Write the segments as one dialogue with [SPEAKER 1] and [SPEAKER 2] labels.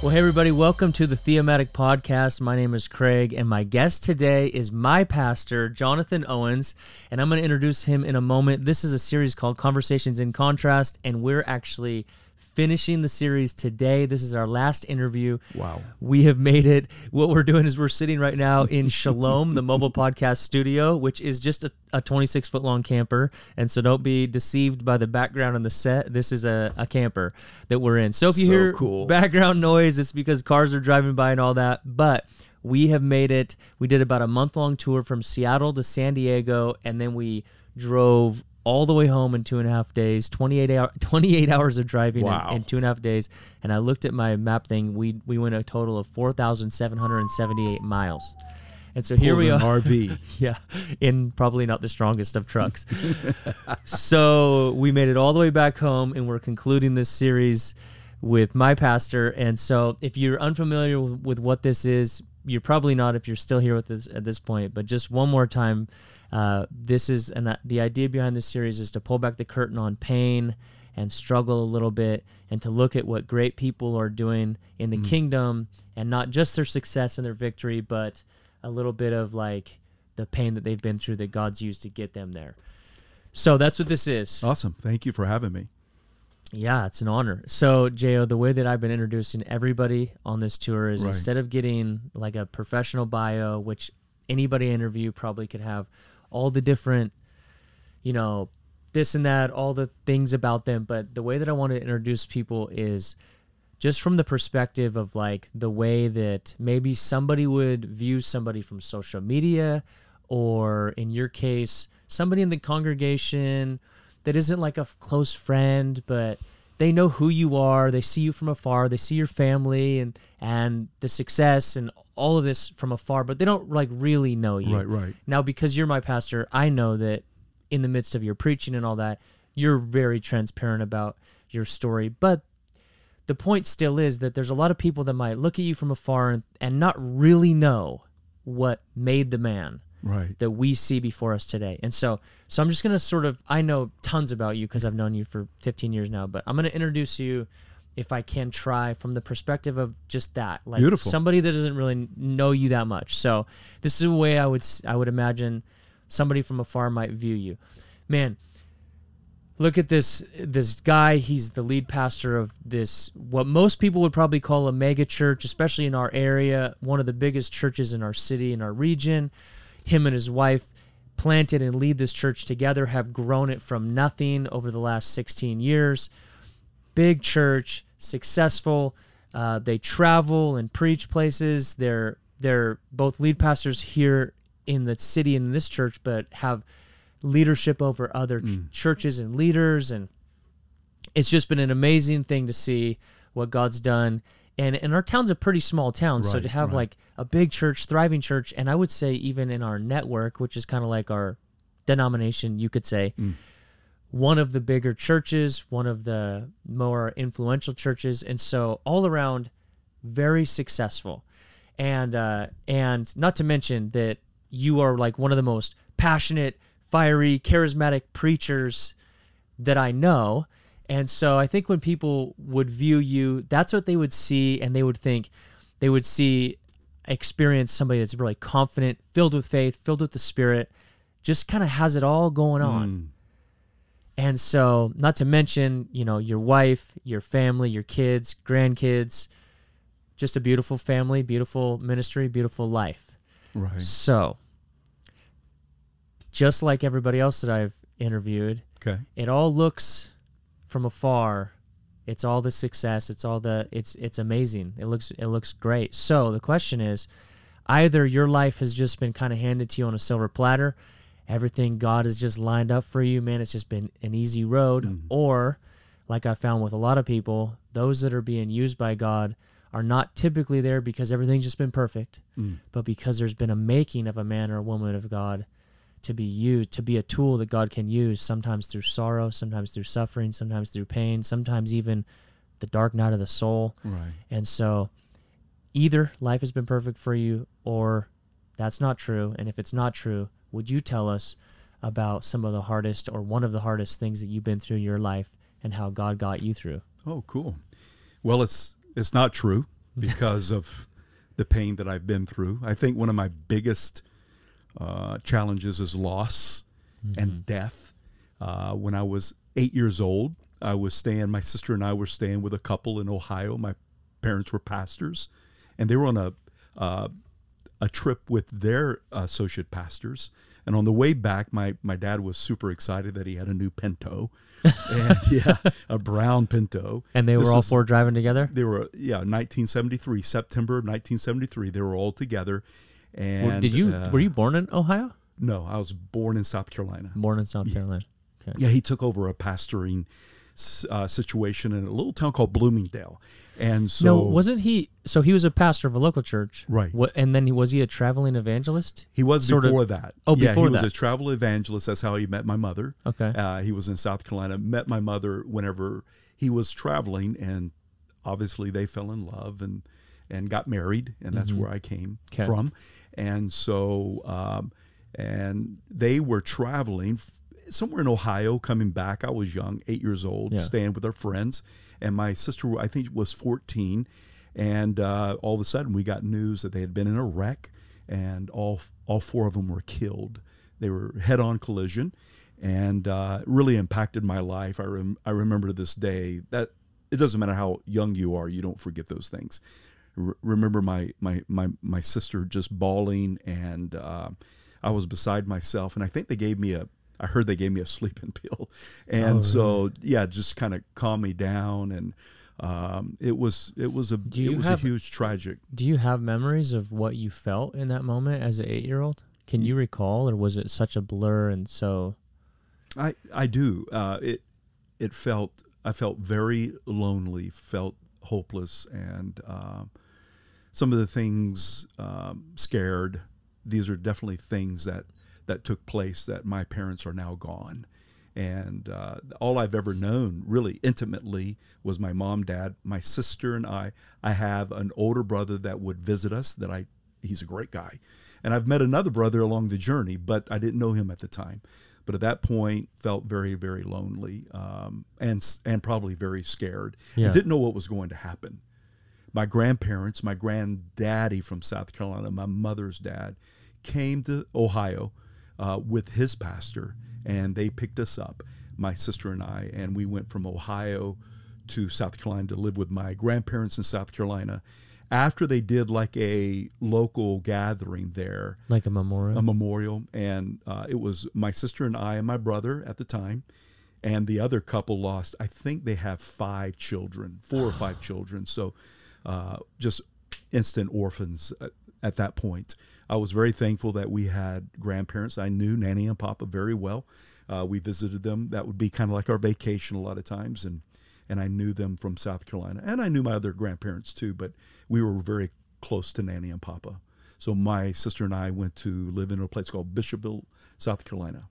[SPEAKER 1] Well, hey, everybody, welcome to the Theomatic Podcast. My name is Craig, and my guest today is my pastor, Jonathan Owens, and I'm going to introduce him in a moment. This is a series called Conversations in Contrast, and we're actually finishing the series today. This is our last interview.
[SPEAKER 2] Wow.
[SPEAKER 1] We have made it. What we're doing is we're sitting right now in Shalom, the mobile podcast studio, which is just a, a 26 foot long camper. And so don't be deceived by the background on the set. This is a, a camper that we're in. So if you
[SPEAKER 2] So
[SPEAKER 1] hear
[SPEAKER 2] cool.
[SPEAKER 1] background noise, it's because cars are driving by and all that. But we have made it. We did about a month long tour from Seattle to San Diego, and then we drove all the way home in two and a half days 28 hour 28 hours of driving in-
[SPEAKER 2] Wow.
[SPEAKER 1] in, two and a half days and i looked at my map thing we we went a total of 4778 miles and so here we are
[SPEAKER 2] RV.
[SPEAKER 1] yeah, in probably not the strongest of trucks. so we made it all the way back home, and we're concluding this series with my pastor. And so, if you're unfamiliar with, with what this is, you're probably not if you're still here with this at this point. But just one more time, uh, this is and the idea behind this series is to pull back the curtain on pain and struggle a little bit and to look at what great people are doing in the kingdom and not just their success and their victory but a little bit of like the pain that they've been through that God's used to get them there. So that's what this is.
[SPEAKER 2] Awesome. Thank you for having me.
[SPEAKER 1] Yeah, it's an honor. So, Jo, the way that I've been introducing everybody on this tour is
[SPEAKER 2] Right.
[SPEAKER 1] instead of getting like a professional bio, which anybody I interview probably could have all the different, you know, this and that, all the things about them. But the way that I want to introduce people is just from the perspective of like the way that maybe somebody would view somebody from social media, or in your case, somebody in the congregation that isn't like a close friend, but they know who you are. They see you from afar. They see your family and and the success and all of this from afar, but they don't like really know you.
[SPEAKER 2] Right, right.
[SPEAKER 1] Now, because you're my pastor, I know that in the midst of your preaching and all that, you're very transparent about your story. But the point still is that there's a lot of people that might look at you from afar and, and not really know what made the man
[SPEAKER 2] Right.
[SPEAKER 1] that we see before us today. And so so I'm just going to sort of I know tons about you because I've known you for 15 years now, but I'm going to introduce you if I can try from the perspective of just that. Like
[SPEAKER 2] Beautiful.
[SPEAKER 1] somebody that doesn't really know you that much. So this is a way I would I would imagine somebody from afar might view you. Man, look at this this guy he's the lead pastor of this what most people would probably call a mega church especially in our area one of the biggest churches in our city in our region him and his wife planted and lead this church together have grown it from nothing over the last 16 years. Big church successful. Uh, they travel and preach places. They're they're both lead pastors here in the city in this church but have leadership over other ch- churches and leaders. And it's just been an amazing thing to see what God's done and and our town's a pretty small town so
[SPEAKER 2] Right,
[SPEAKER 1] to have
[SPEAKER 2] right.
[SPEAKER 1] like a big church thriving church and I would say even in our network which is kind of like our denomination you could say one of the bigger churches one of the more influential churches and so all around very successful and uh, and not to mention that you are like one of the most passionate, fiery, charismatic preachers that I know. And so I think when people would view you, that's what they would see, and they would think they would see experience somebody that's really confident, filled with faith, filled with the Spirit, just kind of has it all going on. Mm. And so, not to mention, you know, your wife, your family, your kids, grandkids, just a beautiful family, beautiful ministry, beautiful life.
[SPEAKER 2] Right.
[SPEAKER 1] So, just like everybody else that I've interviewed,
[SPEAKER 2] Okay.
[SPEAKER 1] it all looks from afar. It's all the success. It's all the. It's it's amazing. It looks it looks great. So the question is, either your life has just been kind of handed to you on a silver platter, everything God has just lined up for you, man. It's just been an easy road, mm-hmm. or like I found with a lot of people, those that are being used by God are not typically there because everything's just been perfect, mm. but because there's been a making of a man or a woman of God to be used, to be a tool that God can use, sometimes through sorrow, sometimes through suffering, sometimes through pain, sometimes even the dark night of the soul.
[SPEAKER 2] Right.
[SPEAKER 1] And so either life has been perfect for you or that's not true. And if it's not true, would you tell us about some of the hardest or one of the hardest things that you've been through in your life and how God got you through?
[SPEAKER 2] Oh, cool. Well, it's it's not true. because of the pain that I've been through. I think one of my biggest uh, challenges is loss and death. Uh, when I was eight years old, I was staying, my sister and I were staying with a couple in Ohio. My parents were pastors, and they were on a, uh, a trip with their associate pastors. And on the way back, my, my dad was super excited that he had a new Pinto, and yeah, a brown Pinto.
[SPEAKER 1] And they
[SPEAKER 2] This
[SPEAKER 1] were all
[SPEAKER 2] was-
[SPEAKER 1] four driving together.
[SPEAKER 2] They were yeah, 1973, September of 1973. They were all together. And
[SPEAKER 1] Did you
[SPEAKER 2] uh,
[SPEAKER 1] were you born in Ohio?
[SPEAKER 2] No, I was born in South Carolina.
[SPEAKER 1] Born in South Carolina. Okay.
[SPEAKER 2] Yeah, he took over a pastoring uh, situation in a little town called Bloomingdale, and so
[SPEAKER 1] no, wasn't he? So he was a pastor of a local church,
[SPEAKER 2] Right.
[SPEAKER 1] What, and then he was he a traveling evangelist?
[SPEAKER 2] He was
[SPEAKER 1] Sort of-
[SPEAKER 2] before that.
[SPEAKER 1] Oh,
[SPEAKER 2] yeah,
[SPEAKER 1] before
[SPEAKER 2] he was a travel evangelist. That's how he met my mother.
[SPEAKER 1] Okay.
[SPEAKER 2] Uh, he was in South Carolina. Met my mother whenever he was traveling, and obviously they fell in love and and got married, and that's where I came
[SPEAKER 1] Mm-hmm. Okay.
[SPEAKER 2] from. And so, um, and they were traveling f- somewhere in Ohio, coming back. I was young, eight years old,
[SPEAKER 1] Yeah.
[SPEAKER 2] staying with our friends, and my sister, I think, was fourteen. And uh, all of a sudden, we got news that they had been in a wreck, and all all four of them were killed. They were head-on collision, and uh, really impacted my life. I rem- I remember to this day that it doesn't matter how young you are, you don't forget those things. R- remember my my my my sister just bawling, and uh, I was beside myself, and I think they gave me a. I heard they gave me a sleeping pill, and
[SPEAKER 1] Oh,
[SPEAKER 2] so yeah, just kind of calm me down, and um, it was it was a it was
[SPEAKER 1] have-
[SPEAKER 2] a huge tragic.
[SPEAKER 1] Do you have memories of what you felt in that moment as an eight year old? Can you recall, or was it such a blur and so?
[SPEAKER 2] I I do. Uh, it it felt I felt very lonely, felt hopeless, and um, some of the things um, scared. These are definitely things that that took place that my parents are now gone, and uh, all I've ever known, really intimately, was my mom, dad, my sister, and I. I have an older brother that would visit us. That I he's a great guy, and I've met another brother along the journey, but I didn't know him at the time but at that point felt very very lonely um, and and probably very scared
[SPEAKER 1] Yeah.
[SPEAKER 2] and didn't know what was going to happen my grandparents my granddaddy from south carolina my mother's dad came to ohio uh, with his pastor and they picked us up my sister and i and we went from ohio to south carolina to live with my grandparents in south carolina after they did like a local gathering there
[SPEAKER 1] Like a memorial.
[SPEAKER 2] a memorial, and uh, it was my sister and I and my brother at the time, and the other couple lost. I think they have five children, four or five children. So, uh, just instant orphans at, at that point. I was very thankful that we had grandparents. I knew Nanny and Papa very well. Uh, we visited them. That would be kind of like our vacation a lot of times, and and I knew them from South Carolina, and I knew my other grandparents too. But we were very close to Nanny and Papa. So my sister and I went to live in a place called Bishopville, South Carolina,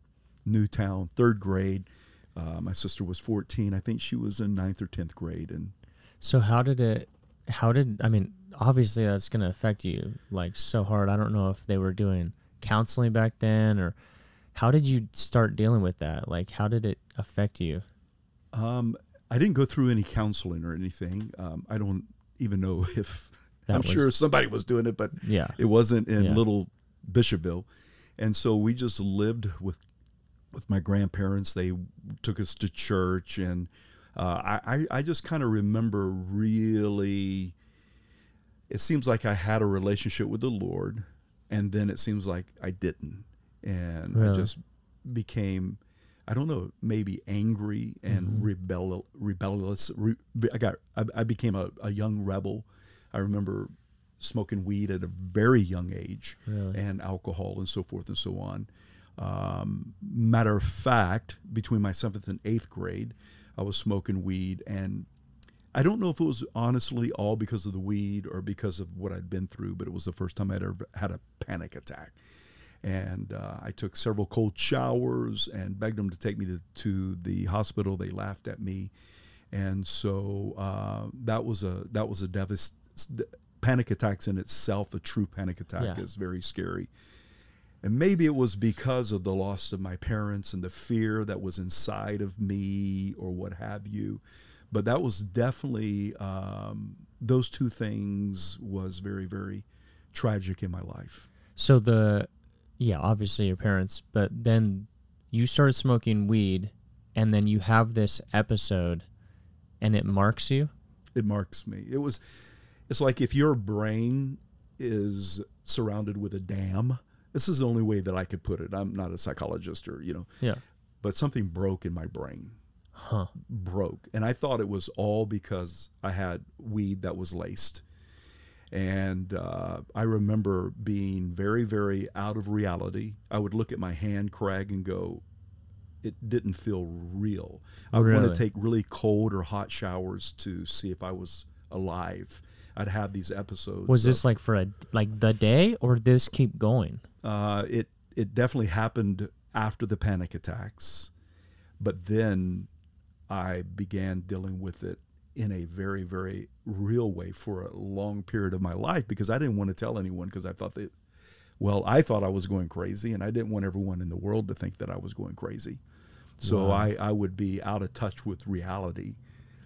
[SPEAKER 2] Newtown, third grade. Uh, my sister was 14. I think she was in ninth or 10th grade. And
[SPEAKER 1] So how did it? How did I mean? Obviously, that's going to affect you like so hard. I don't know if they were doing counseling back then, or how did you start dealing with that? Like, how did it affect you?
[SPEAKER 2] um, I didn't go through any counseling or anything. Um, I don't even know if
[SPEAKER 1] That
[SPEAKER 2] I'm
[SPEAKER 1] was-
[SPEAKER 2] sure somebody was doing it, but
[SPEAKER 1] Yeah.
[SPEAKER 2] it wasn't in
[SPEAKER 1] Yeah.
[SPEAKER 2] little Bishopville. And so we just lived with with my grandparents. They took us to church, and uh, I, I just kind of remember really. It seems like I had a relationship with the Lord, and then it seems like I didn't, and I just became. I don't know, maybe angry and
[SPEAKER 1] Mm-hmm.
[SPEAKER 2] rebel rebellious. Re, I got, I, I became a, a young rebel. I remember smoking weed at a very young age
[SPEAKER 1] Really?
[SPEAKER 2] and alcohol and so forth and so on. Um, matter of fact, between my seventh and eighth grade, I was smoking weed, and I don't know if it was honestly all because of the weed or because of what I'd been through, but it was the first time I'd ever had a panic attack. And uh, I took several cold showers and begged them to take me to, to the hospital. They laughed at me, and so uh, that was a that was a devast panic attacks in itself. A true panic attack
[SPEAKER 1] Yeah.
[SPEAKER 2] is very scary. And maybe it was because of the loss of my parents and the fear that was inside of me or what have you. But that was definitely um, those two things was very very tragic in my life.
[SPEAKER 1] So the yeah, obviously your parents, but then you started smoking weed and then you have this episode and it marks you?
[SPEAKER 2] It marks me. It was it's like if your brain is surrounded with a dam. This is the only way that I could put it. I'm not a psychologist or, you know.
[SPEAKER 1] Yeah.
[SPEAKER 2] But something broke in my brain.
[SPEAKER 1] Huh.
[SPEAKER 2] Broke. And I thought it was all because I had weed that was laced. And uh, I remember being very, very out of reality. I would look at my hand, Craig, and go, it didn't feel real. I would want to take really cold or hot showers to see if I was alive. I'd have these episodes.
[SPEAKER 1] Was
[SPEAKER 2] of-
[SPEAKER 1] this like for a like the day or this keep going?
[SPEAKER 2] Uh, it it definitely happened after the panic attacks, but then I began dealing with it in a very very real way for a long period of my life because I didn't want to tell anyone because I thought that well I thought I was going crazy and I didn't want everyone in the world to think that I was going crazy. So
[SPEAKER 1] Wow.
[SPEAKER 2] I, I would be out of touch with reality.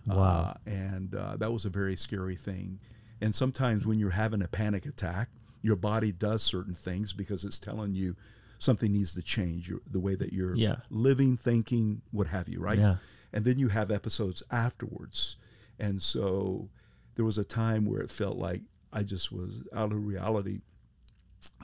[SPEAKER 1] Wow.
[SPEAKER 2] Uh, and uh, that was a very scary thing. And sometimes when you're having a panic attack, your body does certain things because it's telling you something needs to change the way that you're
[SPEAKER 1] Yeah.
[SPEAKER 2] living, thinking, what have you, right?
[SPEAKER 1] Yeah.
[SPEAKER 2] And then you have episodes afterwards. And so there was a time where it felt like I just was out of reality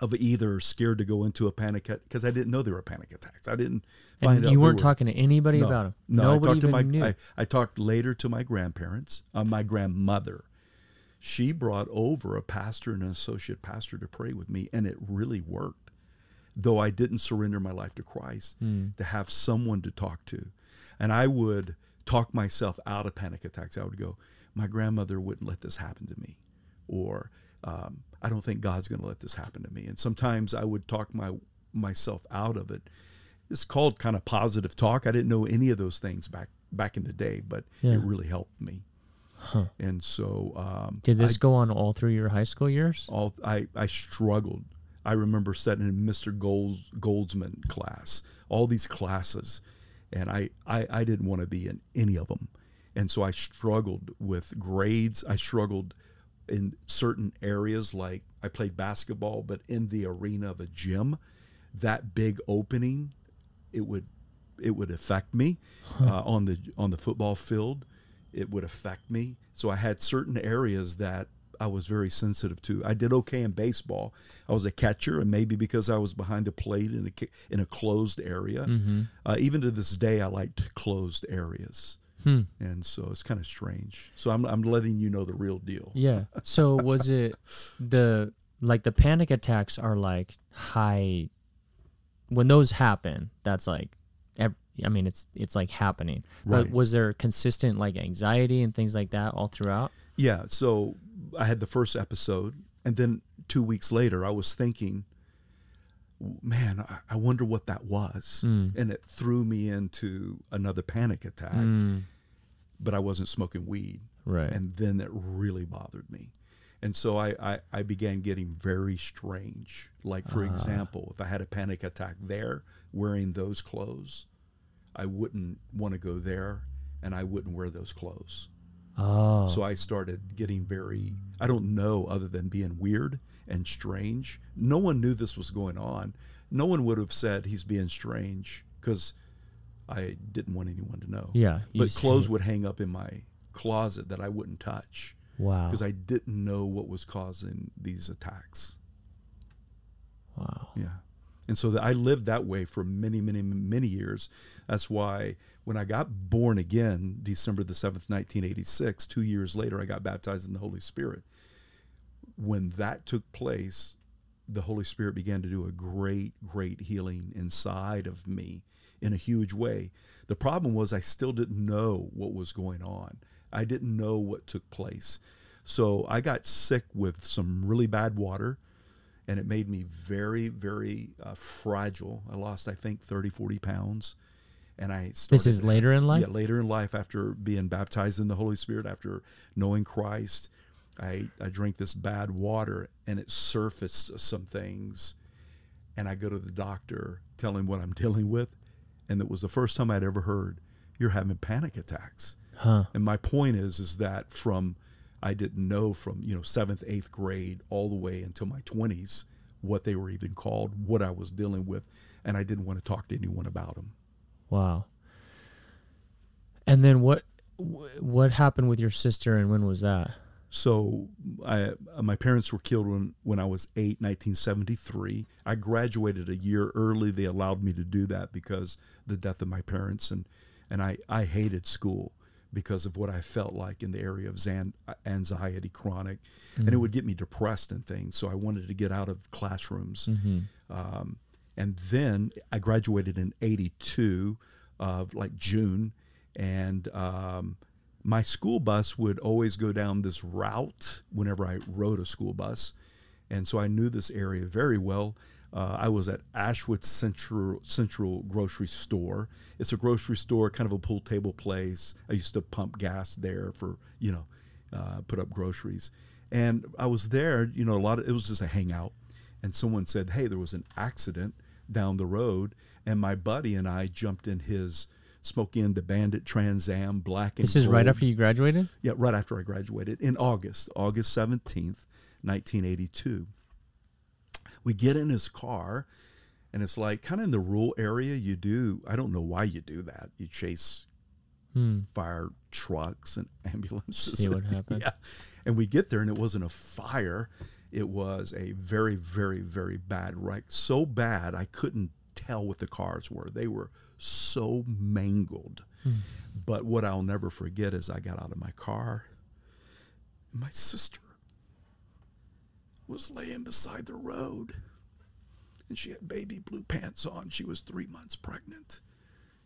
[SPEAKER 2] of either scared to go into a panic because I didn't know there were panic attacks. I didn't find
[SPEAKER 1] And
[SPEAKER 2] out
[SPEAKER 1] you weren't
[SPEAKER 2] were-
[SPEAKER 1] talking to anybody
[SPEAKER 2] no,
[SPEAKER 1] about them.
[SPEAKER 2] No,
[SPEAKER 1] Nobody
[SPEAKER 2] I talked to my
[SPEAKER 1] knew.
[SPEAKER 2] I, I talked later to my grandparents, uh, my grandmother. She brought over a pastor and an associate pastor to pray with me, and it really worked. Though I didn't surrender my life to Christ,
[SPEAKER 1] Hmm.
[SPEAKER 2] to have someone to talk to, and I would talk myself out of panic attacks. I would go, "My grandmother wouldn't let this happen to me," or um, "I don't think God's going to let this happen to me." And sometimes I would talk my myself out of it. It's called kind of positive talk. I didn't know any of those things back back in the day, but
[SPEAKER 1] Yeah.
[SPEAKER 2] it really helped me. And so, um,
[SPEAKER 1] Did this
[SPEAKER 2] I,
[SPEAKER 1] go on all through your high school years?
[SPEAKER 2] all I, I struggled. I remember sitting in Mr. Golds, Goldsman class, all these classes, and I, I, I didn't want to be in any of them. And so I struggled with grades. I struggled in certain areas, like I played basketball, but in the arena of a gym, that big opening, it would it would affect me uh, on the on the football field. It would affect me. So I had certain areas that I was very sensitive to. I did okay in baseball. I was a catcher, and maybe because I was behind the plate in a in a closed area.
[SPEAKER 1] Mm-hmm.
[SPEAKER 2] Uh, even to this day, I liked closed areas,
[SPEAKER 1] Hmm.
[SPEAKER 2] and so it's kind of strange. So I'm I'm letting you know the real deal.
[SPEAKER 1] Yeah. So was it the like the panic attacks are like high when those happen, that's like I mean it's it's like happening. But
[SPEAKER 2] Right.
[SPEAKER 1] was there consistent like anxiety and things like that all throughout?
[SPEAKER 2] Yeah, so I had the first episode, and then two weeks later, I was thinking, man, I- wonder what that was.
[SPEAKER 1] Mm.
[SPEAKER 2] And it threw me into another panic attack,
[SPEAKER 1] Mm,
[SPEAKER 2] but I wasn't smoking weed.
[SPEAKER 1] right.
[SPEAKER 2] And then it really bothered me. And so I, I, I began getting very strange. Like, for
[SPEAKER 1] Ah.
[SPEAKER 2] example, if I had a panic attack there wearing those clothes, I wouldn't want to go there and I wouldn't wear those clothes.
[SPEAKER 1] oh.
[SPEAKER 2] So I started getting very, I don't know, other than being weird and strange. No one knew this was going on. No one would have said he's being strange because I didn't want anyone to know.
[SPEAKER 1] yeah.
[SPEAKER 2] But clothes would hang up in my closet that I wouldn't touch
[SPEAKER 1] Wow.
[SPEAKER 2] because I didn't know what was causing these attacks.
[SPEAKER 1] Wow.
[SPEAKER 2] Yeah. And so that I lived that way for many, many, many years. That's why when I got born again, December the 7th, 1986, two years later, I got baptized in the Holy Spirit. When that took place, the Holy Spirit began to do a great, great healing inside of me in a huge way. The problem was I still didn't know what was going on. I didn't know what took place. So I got sick with some really bad water and it made me very, very uh, fragile. I lost, I think, 30, 40 pounds. And I started,
[SPEAKER 1] This is later in life?
[SPEAKER 2] Yeah, later in life after being baptized in the Holy Spirit, after knowing Christ. I, I drink this bad water and it surfaced some things. And I go to the doctor, tell him what I'm dealing with. And it was the first time I'd ever heard, you're having panic attacks.
[SPEAKER 1] Huh.
[SPEAKER 2] And my point is, is that from I didn't know from you know seventh, eighth grade all the way until my twenties what they were even called, what I was dealing with, and I didn't want to talk to anyone about them.
[SPEAKER 1] Wow. And then what what happened with your sister and when was that?
[SPEAKER 2] So I, uh, my parents were killed when, when I was eight, 1973. I graduated a year early. They allowed me to do that because the death of my parents. And, and I, I hated school because of what I felt like in the area of zan- anxiety, chronic, mm-hmm. and it would get me depressed and things. So I wanted to get out of classrooms. Mm-hmm. Um, and then I graduated in 82 of like June. And um, my school bus would always go down this route whenever I rode a school bus. And so I knew this area very well. Uh, I was at Ashwood Central Central Grocery Store. It's a grocery store, kind of a pool table place. I used to pump gas there for you know, uh, put up groceries. And I was there. You know, a lot of it was just a hangout. And someone said, "Hey, there was an accident down the road," and my buddy and I jumped in his Smokey and the Bandit Trans Am Black and
[SPEAKER 1] This is
[SPEAKER 2] gold.
[SPEAKER 1] right after you graduated?
[SPEAKER 2] Yeah, right after I graduated in August, August 17th, 1982. We get in his car, and it's like kind of in the rural area. You do, I don't know why you do that. You chase hmm. fire trucks and ambulances.
[SPEAKER 1] See what happened.
[SPEAKER 2] yeah. And we get there, and it wasn't a fire. It was a very, very, very bad wreck. So bad, I couldn't tell what the cars were. They were so mangled. Mm. But what I'll never forget is I got out of my car. My sister was laying beside the road. And she had baby blue pants on. She was three months pregnant.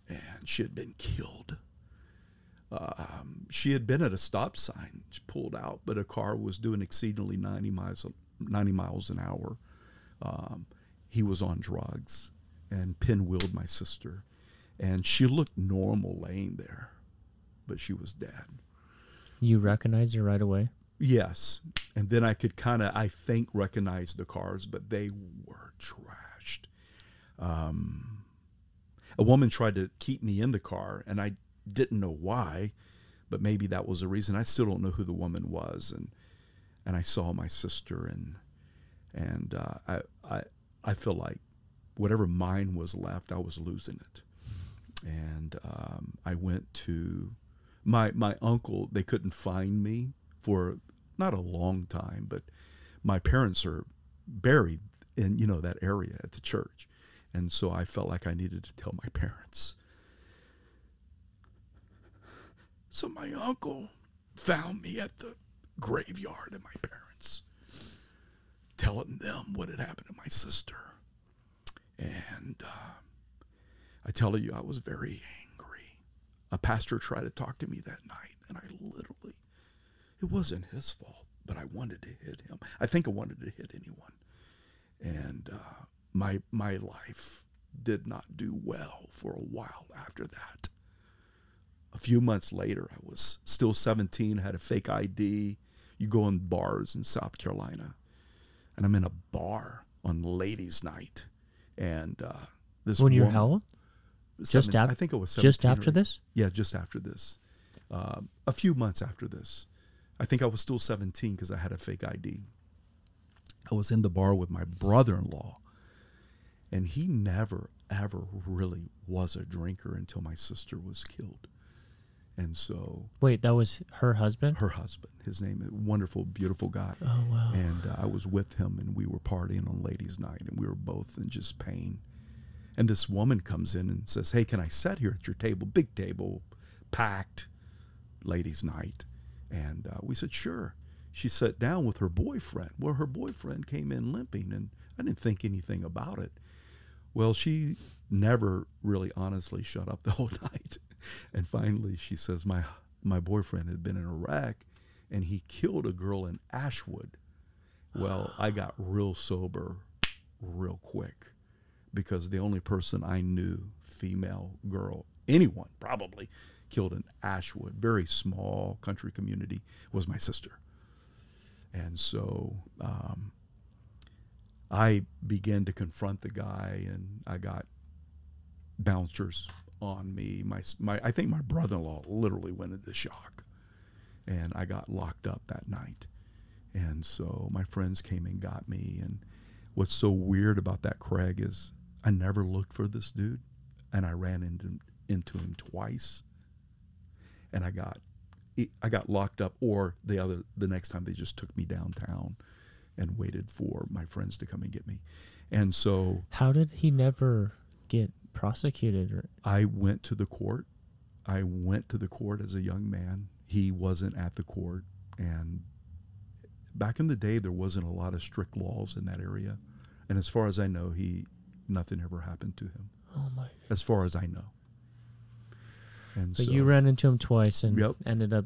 [SPEAKER 2] And she had been killed. Um, she had been at a stop sign. She pulled out, but a car was doing exceedingly 90 miles, 90 miles an hour. Um, he was on drugs and pinwheeled my sister. And she looked normal laying there, but she was dead.
[SPEAKER 1] You recognized her right away?
[SPEAKER 2] Yes. And then I could kind of, I think, recognize the cars, but they were trashed. Um, a woman tried to keep me in the car, and I didn't know why, but maybe that was the reason. I still don't know who the woman was, and and I saw my sister, and and uh, I I I feel like whatever mine was left, I was losing it. And um, I went to my my uncle. They couldn't find me for not a long time, but my parents are buried in you know that area at the church, and so I felt like I needed to tell my parents. So my uncle found me at the graveyard of my parents, telling them what had happened to my sister. And uh, I tell you, I was very angry. A pastor tried to talk to me that night, and I literally, it wasn't his fault, but I wanted to hit him. I think I wanted to hit anyone. And uh, my, my life did not do well for a while after that. A few months later, I was still 17, had a fake ID. You go in bars in South Carolina, and I'm in a bar on ladies' night and uh, this
[SPEAKER 1] when you're how old? Just after
[SPEAKER 2] I think it was
[SPEAKER 1] just after this.
[SPEAKER 2] Yeah, just after this. Uh, a few months after this, I think I was still 17 because I had a fake ID. I was in the bar with my brother-in-law, and he never ever really was a drinker until my sister was killed. And so,
[SPEAKER 1] wait, that was her husband.
[SPEAKER 2] Her husband. His name, a wonderful, beautiful guy.
[SPEAKER 1] Oh wow!
[SPEAKER 2] And uh, I was with him, and we were partying on ladies' night, and we were both in just pain. And this woman comes in and says, "Hey, can I sit here at your table? Big table, packed, ladies' night." And uh, we said, "Sure." She sat down with her boyfriend. Well, her boyfriend came in limping, and I didn't think anything about it. Well, she never really honestly shut up the whole night. And finally, she says, "My my boyfriend had been in a wreck, and he killed a girl in Ashwood." Well, I got real sober, real quick, because the only person I knew, female girl, anyone probably, killed in Ashwood, very small country community, was my sister. And so um, I began to confront the guy, and I got bouncers on me. My, my I think my brother-in-law literally went into shock, and I got locked up that night. And so my friends came and got me. And what's so weird about that, Craig, is I never looked for this dude, and I ran into into him twice, and I got I got locked up. Or the other the next time they just took me downtown and waited for my friends to come and get me. And so
[SPEAKER 1] How did he never get prosecuted? Or,
[SPEAKER 2] I went to the court. I went to the court as a young man. He wasn't at the court. And back in the day, there wasn't a lot of strict laws in that area. And as far as I know, he nothing ever happened to him,
[SPEAKER 1] oh my!
[SPEAKER 2] as far as I know. And
[SPEAKER 1] But
[SPEAKER 2] so
[SPEAKER 1] you ran into him twice and
[SPEAKER 2] Yep.
[SPEAKER 1] ended up.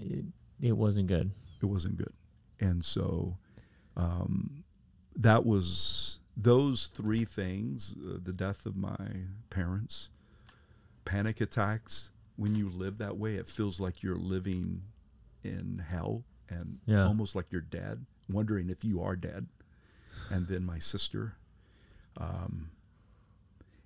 [SPEAKER 1] It, it wasn't good.
[SPEAKER 2] it wasn't good. And so um, that was those three things uh, the death of my parents, panic attacks. When you live that way, it feels like you're living in hell and
[SPEAKER 1] Yeah.
[SPEAKER 2] almost like you're dead, wondering if you are dead. And then my sister. Um,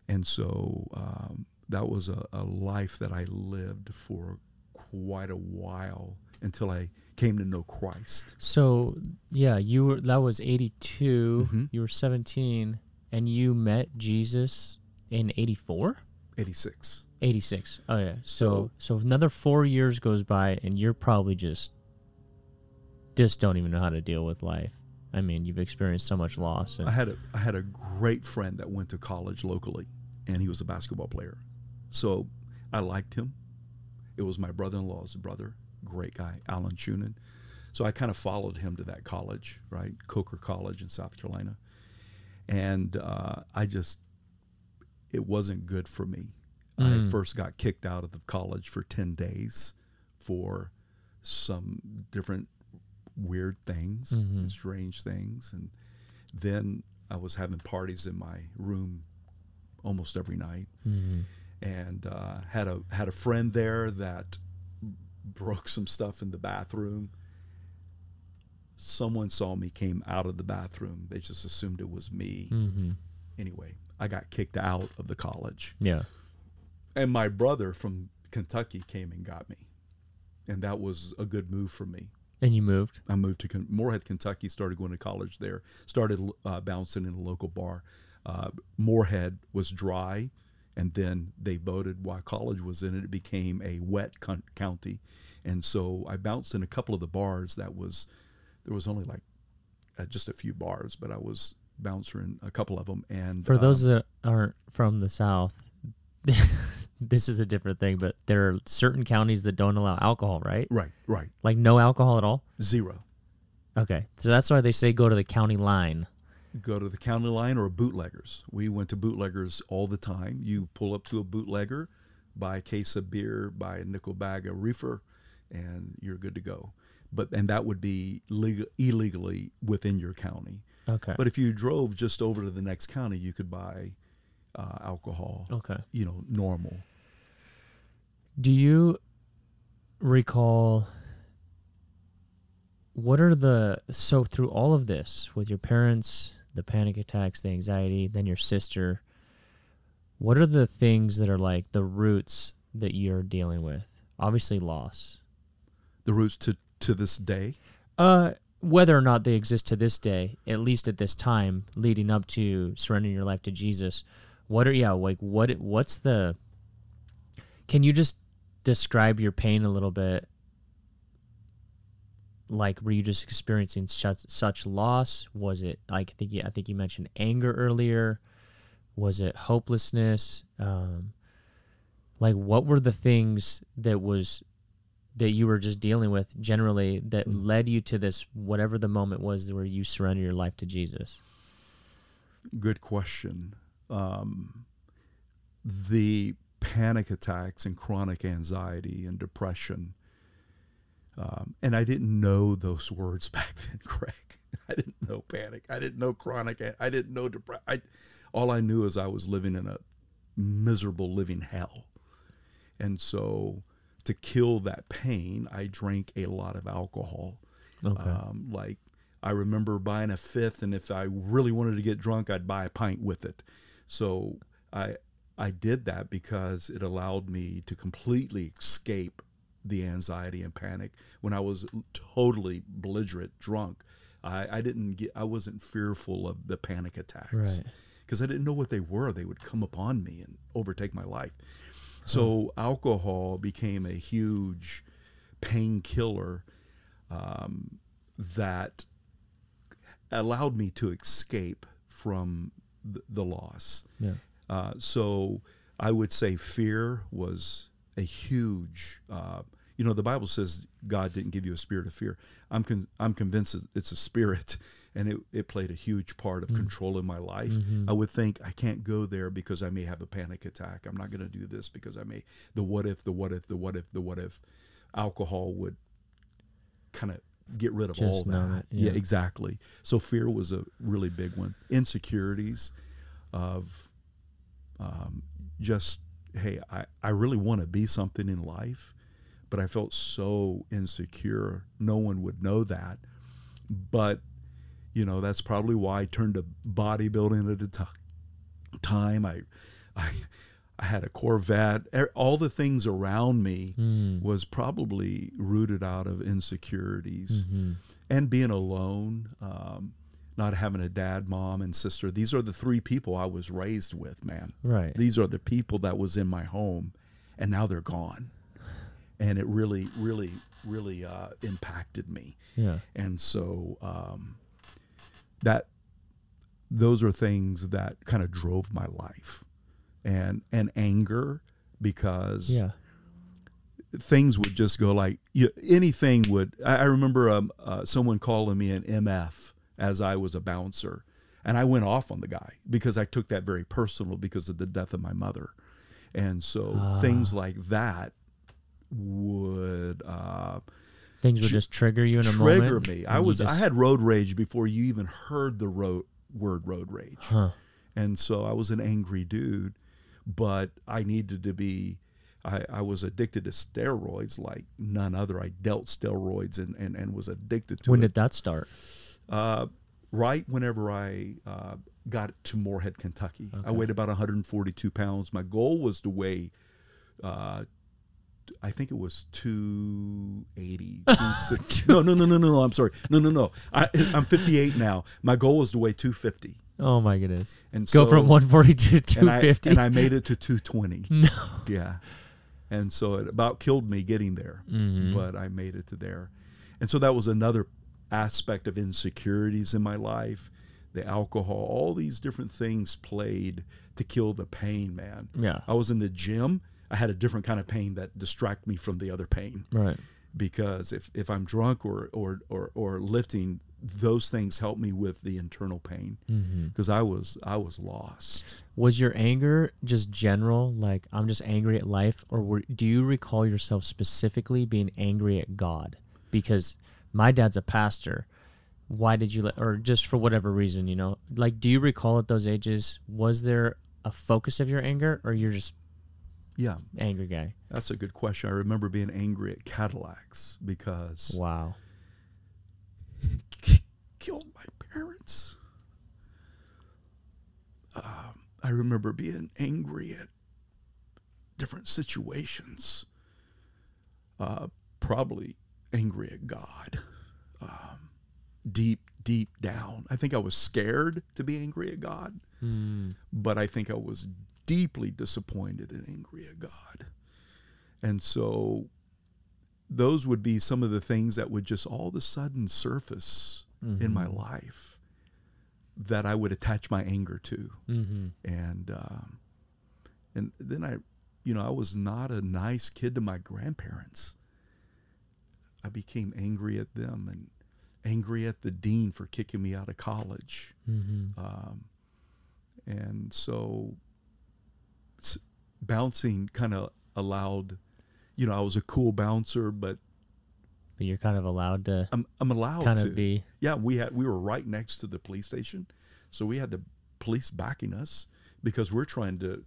[SPEAKER 2] and so um, that was a, a life that I lived for quite a while until I came to know Christ.
[SPEAKER 1] So yeah, you were that was eighty
[SPEAKER 2] Mhm.
[SPEAKER 1] You were seventeen, and you met Jesus in eighty four.
[SPEAKER 2] 86.
[SPEAKER 1] 86. Oh yeah. So so another 4 years goes by and you're probably just just don't even know how to deal with life. I mean, you've experienced so much loss and
[SPEAKER 2] I had a I had a great friend that went to college locally, and he was a basketball player. So I liked him. It was my brother-in-law's brother, great guy, Alan Shunan. So I kind of followed him to that college, right, Coker College in South Carolina, and uh, I just it wasn't good for me. I
[SPEAKER 1] Mm.
[SPEAKER 2] first got kicked out of the college for ten days for some different weird things,
[SPEAKER 1] Mhm.
[SPEAKER 2] strange things, and then I was having parties in my room almost every night,
[SPEAKER 1] Mhm.
[SPEAKER 2] And uh, had a had a friend there that broke some stuff in the bathroom. Someone saw me, came out of the bathroom. They just assumed it was me.
[SPEAKER 1] Mhm.
[SPEAKER 2] Anyway, I got kicked out of the college,
[SPEAKER 1] Yeah.
[SPEAKER 2] and my brother from Kentucky came and got me, and that was a good move for me.
[SPEAKER 1] And you moved.
[SPEAKER 2] I moved to Ken- Morehead, Kentucky. Started going to college there. Started uh, bouncing in a local bar. Uh, Morehead was dry, and then they voted while college was in it. It became a wet con- county, and so I bounced in a couple of the bars. That was there was only like uh, just a few bars, but I was bouncer in a couple of them. And
[SPEAKER 1] For those
[SPEAKER 2] um,
[SPEAKER 1] that aren't from the south, this is a different thing, but there are certain counties that don't allow alcohol, right?
[SPEAKER 2] right, right,
[SPEAKER 1] Like no alcohol at all?
[SPEAKER 2] zero.
[SPEAKER 1] Okay. So that's why they say go to the county line.
[SPEAKER 2] Go to the county line or bootleggers. We went to bootleggers all the time. You pull up to a bootlegger, buy a case of beer, buy a nickel bag of reefer, and you're good to go. But and that would be legal, illegally within your county.
[SPEAKER 1] Okay.
[SPEAKER 2] But if you drove just over to the next county, you could buy uh, alcohol.
[SPEAKER 1] okay.
[SPEAKER 2] You know, normal.
[SPEAKER 1] Do you recall what are the so through all of this with your parents, the panic attacks, the anxiety, then your sister, what are the things that are like the roots that you're dealing with? Obviously loss.
[SPEAKER 2] The roots to to this day.
[SPEAKER 1] Uh whether or not they exist to this day, at least at this time leading up to surrendering your life to Jesus, what are yeah, like what what's the Can you just describe your pain a little bit? Like were you just experiencing such such loss? Was it like I think you, I think you mentioned anger earlier? Was it hopelessness? Um like what were the things that was that you were just dealing with generally that
[SPEAKER 2] Mm.
[SPEAKER 1] led you to this whatever the moment was where you surrender your life to Jesus?
[SPEAKER 2] Good question. Um, the panic attacks and chronic anxiety and depression. Um, and I didn't know those words back then, Craig. I didn't know panic. I didn't know chronic. I didn't know depression. I, all I knew is I was living in a miserable living hell. And so to kill that pain, I drank a lot of alcohol.
[SPEAKER 1] Okay.
[SPEAKER 2] Um, like I remember buying a fifth, and if I really wanted to get drunk, I'd buy a pint with it. So I I did that because it allowed me to completely escape the anxiety and panic when I was totally belligerent, drunk. I, I didn't get. I wasn't fearful of the panic attacks
[SPEAKER 1] Right.
[SPEAKER 2] because I didn't know what they were. They would come upon me and overtake my life. So alcohol became a huge painkiller um, that allowed me to escape from the, the loss.
[SPEAKER 1] Yeah.
[SPEAKER 2] Uh, so I would say fear was a huge. Uh, you know, the Bible says God didn't give you a spirit of fear. I'm con- I'm convinced it's a spirit, and it, it played a huge part of controlling my life. I would think I can't go there because I may have a panic attack. I'm not going to do this because I may the what if the what if the what if the what if alcohol would kind of get rid of
[SPEAKER 1] Just
[SPEAKER 2] all that.
[SPEAKER 1] yeah.
[SPEAKER 2] yeah, exactly. So fear was a really big one. Insecurities of um, just hey, I, I really want to be something in life, but I felt so insecure. No one would know that. But, you know, that's probably why I turned to bodybuilding at the ti- time. I, I, I had a Corvette. All the things around me
[SPEAKER 1] Mm.
[SPEAKER 2] was probably rooted out of insecurities
[SPEAKER 1] Mhm.
[SPEAKER 2] and being alone, um, not having a dad, mom, and sister. These are the three people I was raised with, man.
[SPEAKER 1] Right.
[SPEAKER 2] These are the people that was in my home, and now they're gone. And it really, really, really uh, impacted me.
[SPEAKER 1] Yeah.
[SPEAKER 2] And so um, that those are things that kind of drove my life, and and anger because
[SPEAKER 1] Yeah.
[SPEAKER 2] things would just go like you, anything would. I, I remember um, uh, someone calling me an MF as I was a bouncer, and I went off on the guy because I took that very personal because of the death of my mother, and so
[SPEAKER 1] Ah.
[SPEAKER 2] things like that would uh,
[SPEAKER 1] Things would
[SPEAKER 2] Tr-
[SPEAKER 1] just trigger you in a
[SPEAKER 2] trigger
[SPEAKER 1] moment.
[SPEAKER 2] Trigger
[SPEAKER 1] me.
[SPEAKER 2] I was I had road rage before you even heard the road word road rage.
[SPEAKER 1] Huh.
[SPEAKER 2] And so I was an angry dude, but I needed to be. I, I was addicted to steroids like none other. I dealt steroids and, and, and was addicted to
[SPEAKER 1] When
[SPEAKER 2] it.
[SPEAKER 1] did that start?
[SPEAKER 2] Uh, right whenever I uh, got to Morehead, Kentucky. I weighed about 142 pounds. My goal was to weigh, uh, I think it was 280. no, no, no, no, no, no. I'm sorry. No, no, no. I, I'm 58 now. My goal was to weigh 250.
[SPEAKER 1] Oh my goodness.
[SPEAKER 2] And
[SPEAKER 1] Go
[SPEAKER 2] so,
[SPEAKER 1] from 140 to
[SPEAKER 2] and I,
[SPEAKER 1] 250.
[SPEAKER 2] and I made it to 220.
[SPEAKER 1] no.
[SPEAKER 2] Yeah. And so it about killed me getting there,
[SPEAKER 1] Mhm.
[SPEAKER 2] but I made it to there. And so that was another aspect of insecurities in my life. The alcohol, all these different things played to kill the pain, man.
[SPEAKER 1] Yeah.
[SPEAKER 2] I was in the gym. I had a different kind of pain that distract me from the other pain
[SPEAKER 1] Right.
[SPEAKER 2] because if, if I'm drunk or, or, or, or lifting, those things help me with the internal pain
[SPEAKER 1] mm-hmm.
[SPEAKER 2] because I was I was lost.
[SPEAKER 1] Was your anger just general, like I'm just angry at life, or were, do you recall yourself specifically being angry at God? Because my dad's a pastor. Why did you let, or just for whatever reason, you know, like, do you recall at those ages, was there a focus of your anger, or you're just
[SPEAKER 2] Yeah,
[SPEAKER 1] angry guy?
[SPEAKER 2] That's a good question. I remember being angry at Cadillacs because
[SPEAKER 1] Wow.
[SPEAKER 2] killed my parents. Um, I remember being angry at different situations. Uh, probably angry at God. Um, deep, deep down. I think I was scared to be angry at God
[SPEAKER 1] Mm.
[SPEAKER 2] but I think I was deeply disappointed and angry at God. And so those would be some of the things that would just all of a sudden surface in my life that I would attach my anger to.
[SPEAKER 1] Mm-hmm.
[SPEAKER 2] And um, and then I, you know, I was not a nice kid to my grandparents. I became angry at them and angry at the dean for kicking me out of college.
[SPEAKER 1] Mm-hmm.
[SPEAKER 2] Um, and so s- bouncing kind of allowed, you know, I was a cool bouncer, but
[SPEAKER 1] But you're kind of allowed to
[SPEAKER 2] I'm, I'm allowed
[SPEAKER 1] kind
[SPEAKER 2] to.
[SPEAKER 1] of be.
[SPEAKER 2] Yeah, we had we were right next to the police station, so we had the police backing us because we're trying to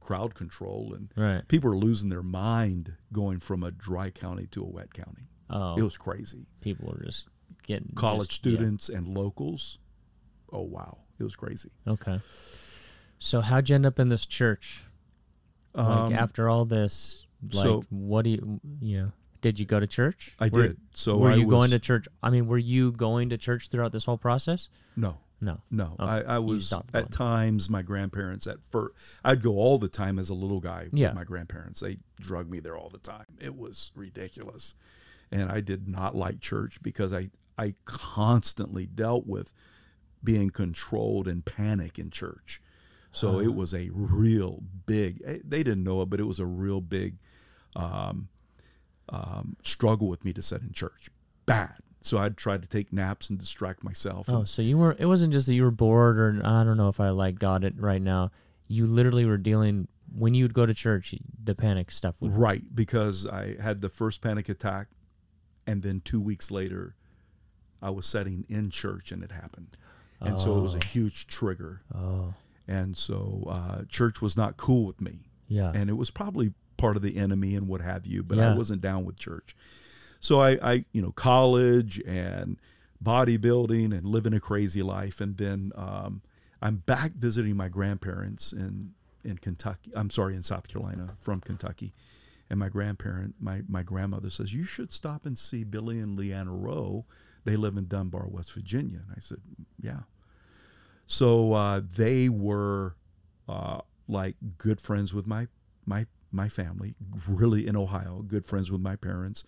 [SPEAKER 2] crowd control and
[SPEAKER 1] Right.
[SPEAKER 2] people are losing their mind going from a dry county to a wet county.
[SPEAKER 1] Oh,
[SPEAKER 2] It was crazy.
[SPEAKER 1] people were just getting
[SPEAKER 2] College
[SPEAKER 1] just- yeah.
[SPEAKER 2] students and locals. Oh wow, it was crazy.
[SPEAKER 1] Okay. So how'd you end up in this church? Like
[SPEAKER 2] Um,
[SPEAKER 1] after all this, like
[SPEAKER 2] so-
[SPEAKER 1] what do you you know? Did you go to church?
[SPEAKER 2] I
[SPEAKER 1] Were-
[SPEAKER 2] did. So
[SPEAKER 1] were
[SPEAKER 2] I
[SPEAKER 1] you going to church? I mean, were you going to church throughout this whole process?
[SPEAKER 2] No,
[SPEAKER 1] No.
[SPEAKER 2] no.
[SPEAKER 1] Oh,
[SPEAKER 2] I, I was at times my grandparents at first. I'd go all the time as a little guy
[SPEAKER 1] Yeah.
[SPEAKER 2] with my grandparents. They drug me there all the time. It was ridiculous, and I did not like church because I I constantly dealt with being controlled and panic in church. So it was a real big. eh, They didn't know it, but it was a real big um, um, struggle with me to sit in church. Bad. So I'd try to take naps and distract myself.
[SPEAKER 1] Oh, so you were. It wasn't just that you were bored, or I don't know if I like got it right now. You literally were dealing when you would go to church. The panic stuff would.
[SPEAKER 2] Right, because I had the first panic attack, and then two weeks later, I was setting in church and it happened, and so it was a huge trigger,
[SPEAKER 1] Oh,
[SPEAKER 2] and so uh, church was not cool with me,
[SPEAKER 1] yeah.
[SPEAKER 2] and it was probably part of the enemy and what have you, but
[SPEAKER 1] Yeah.
[SPEAKER 2] I wasn't down with church, so I, I, you know, college and bodybuilding and living a crazy life, and then um, I'm back visiting my grandparents in in Kentucky. I'm sorry, in South Carolina from Kentucky. And my grandparent, my, my grandmother says, You should stop and see Billy and Leanna Rowe. They live in Dunbar, West Virginia. And I said, Yeah. So uh, they were uh, like good friends with my, my, my family, really in Ohio, good friends with my parents.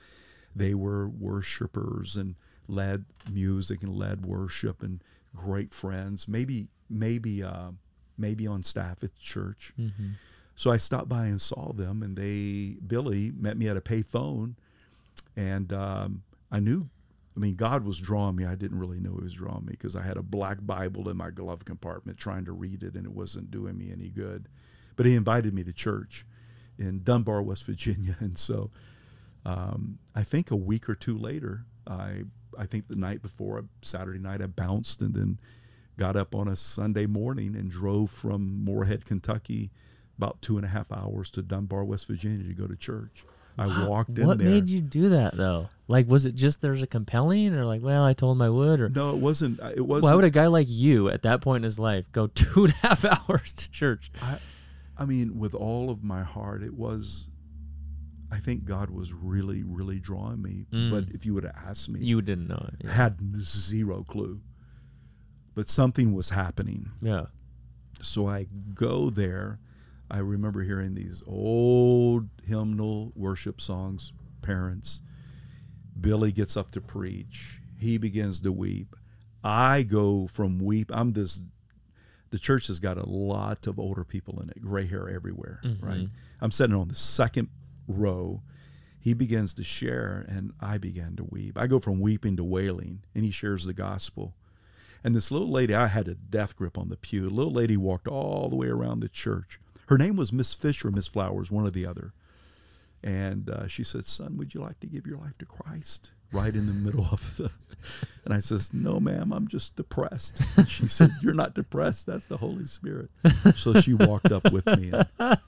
[SPEAKER 2] They were worshipers and led music and led worship and great friends. Maybe, maybe, uh, maybe on staff at the church.
[SPEAKER 1] Mhm.
[SPEAKER 2] So I stopped by and saw them, and they Billy met me at a pay phone, and um, I knew. I mean, God was drawing me. I didn't really know He was drawing me because I had a black Bible in my glove compartment trying to read it, and it wasn't doing me any good. But He invited me to church in Dunbar, West Virginia, and so um, I think a week or two later, I I think the night before Saturday night, I bounced and then got up on a Sunday morning and drove from Morehead, Kentucky, about two and a half hours to Dunbar, West Virginia to go to church. I walked in
[SPEAKER 1] What
[SPEAKER 2] there.
[SPEAKER 1] made you do that though? Like, was it just there's a compelling, or like, well, I told him I would, or
[SPEAKER 2] no, it wasn't. It wasn't.
[SPEAKER 1] why would a guy like you at that point in his life go two and a half hours to church?
[SPEAKER 2] I, I mean, with all of my heart, it was. I think God was really, really drawing me.
[SPEAKER 1] Mm.
[SPEAKER 2] But if you would have asked me,
[SPEAKER 1] You didn't know it. Yeah.
[SPEAKER 2] had zero clue. But something was happening.
[SPEAKER 1] yeah.
[SPEAKER 2] So I go there. I remember hearing these old hymnal worship songs, parents. Billy gets up to preach. He begins to weep. I go from weep. I'm this. The church has got a lot of older people in it, gray hair everywhere, mm-hmm. right? I'm sitting on the second row. He begins to share, and I began to weep. I go from weeping to wailing, and he shares the gospel. And this little lady, I had a death grip on the pew. A little lady walked all the way around the church. Her name was Miss Fisher, or Miss Flowers, one or the other. And uh, she said, "Son, would you like to give your life to Christ?" Right in the middle of the, and I says, "No, ma'am, I'm just depressed." And she said, "You're not depressed. That's the Holy Spirit." So she walked up with me, and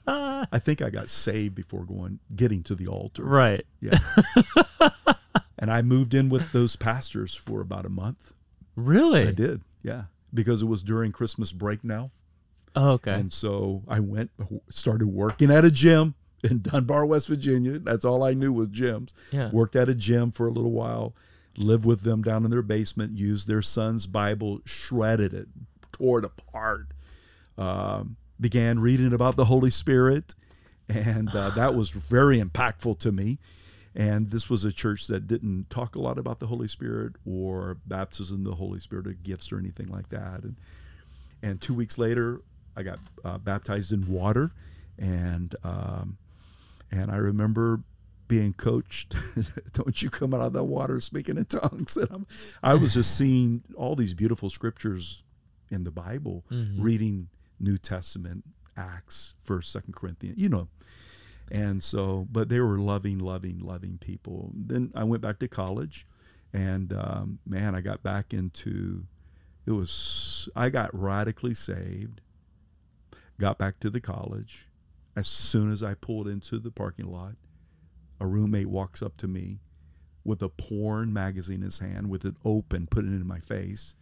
[SPEAKER 2] I think I got saved before going getting to the altar.
[SPEAKER 1] Right.
[SPEAKER 2] Yeah. and I moved in with those pastors for about a month.
[SPEAKER 1] Really?
[SPEAKER 2] I did, yeah, because it was during Christmas break now,
[SPEAKER 1] Oh, okay.
[SPEAKER 2] and so I went, started working at a gym in Dunbar, West Virginia. That's all I knew was gyms.
[SPEAKER 1] Yeah.
[SPEAKER 2] Worked at a gym for a little while, lived with them down in their basement, used their son's Bible, shredded it, tore it apart. Um, began reading about the Holy Spirit, and uh, that was very impactful to me. And this was a church that didn't talk a lot about the Holy Spirit or baptism, the Holy Spirit, or gifts or anything like that. And and two weeks later, I got uh, baptized in water, and um, and I remember being coached. Don't you come out of that water speaking in tongues? And I'm, I was just seeing all these beautiful scriptures in the Bible, reading New Testament, Acts, First, Second Corinthians, you know. And so, but they were loving, loving, loving people. Then I went back to college, and um, man, I got back into it was I got radically saved. Got back to the college. As soon as I pulled into the parking lot, a roommate walks up to me with a porn magazine in his hand with it open, putting it in my face.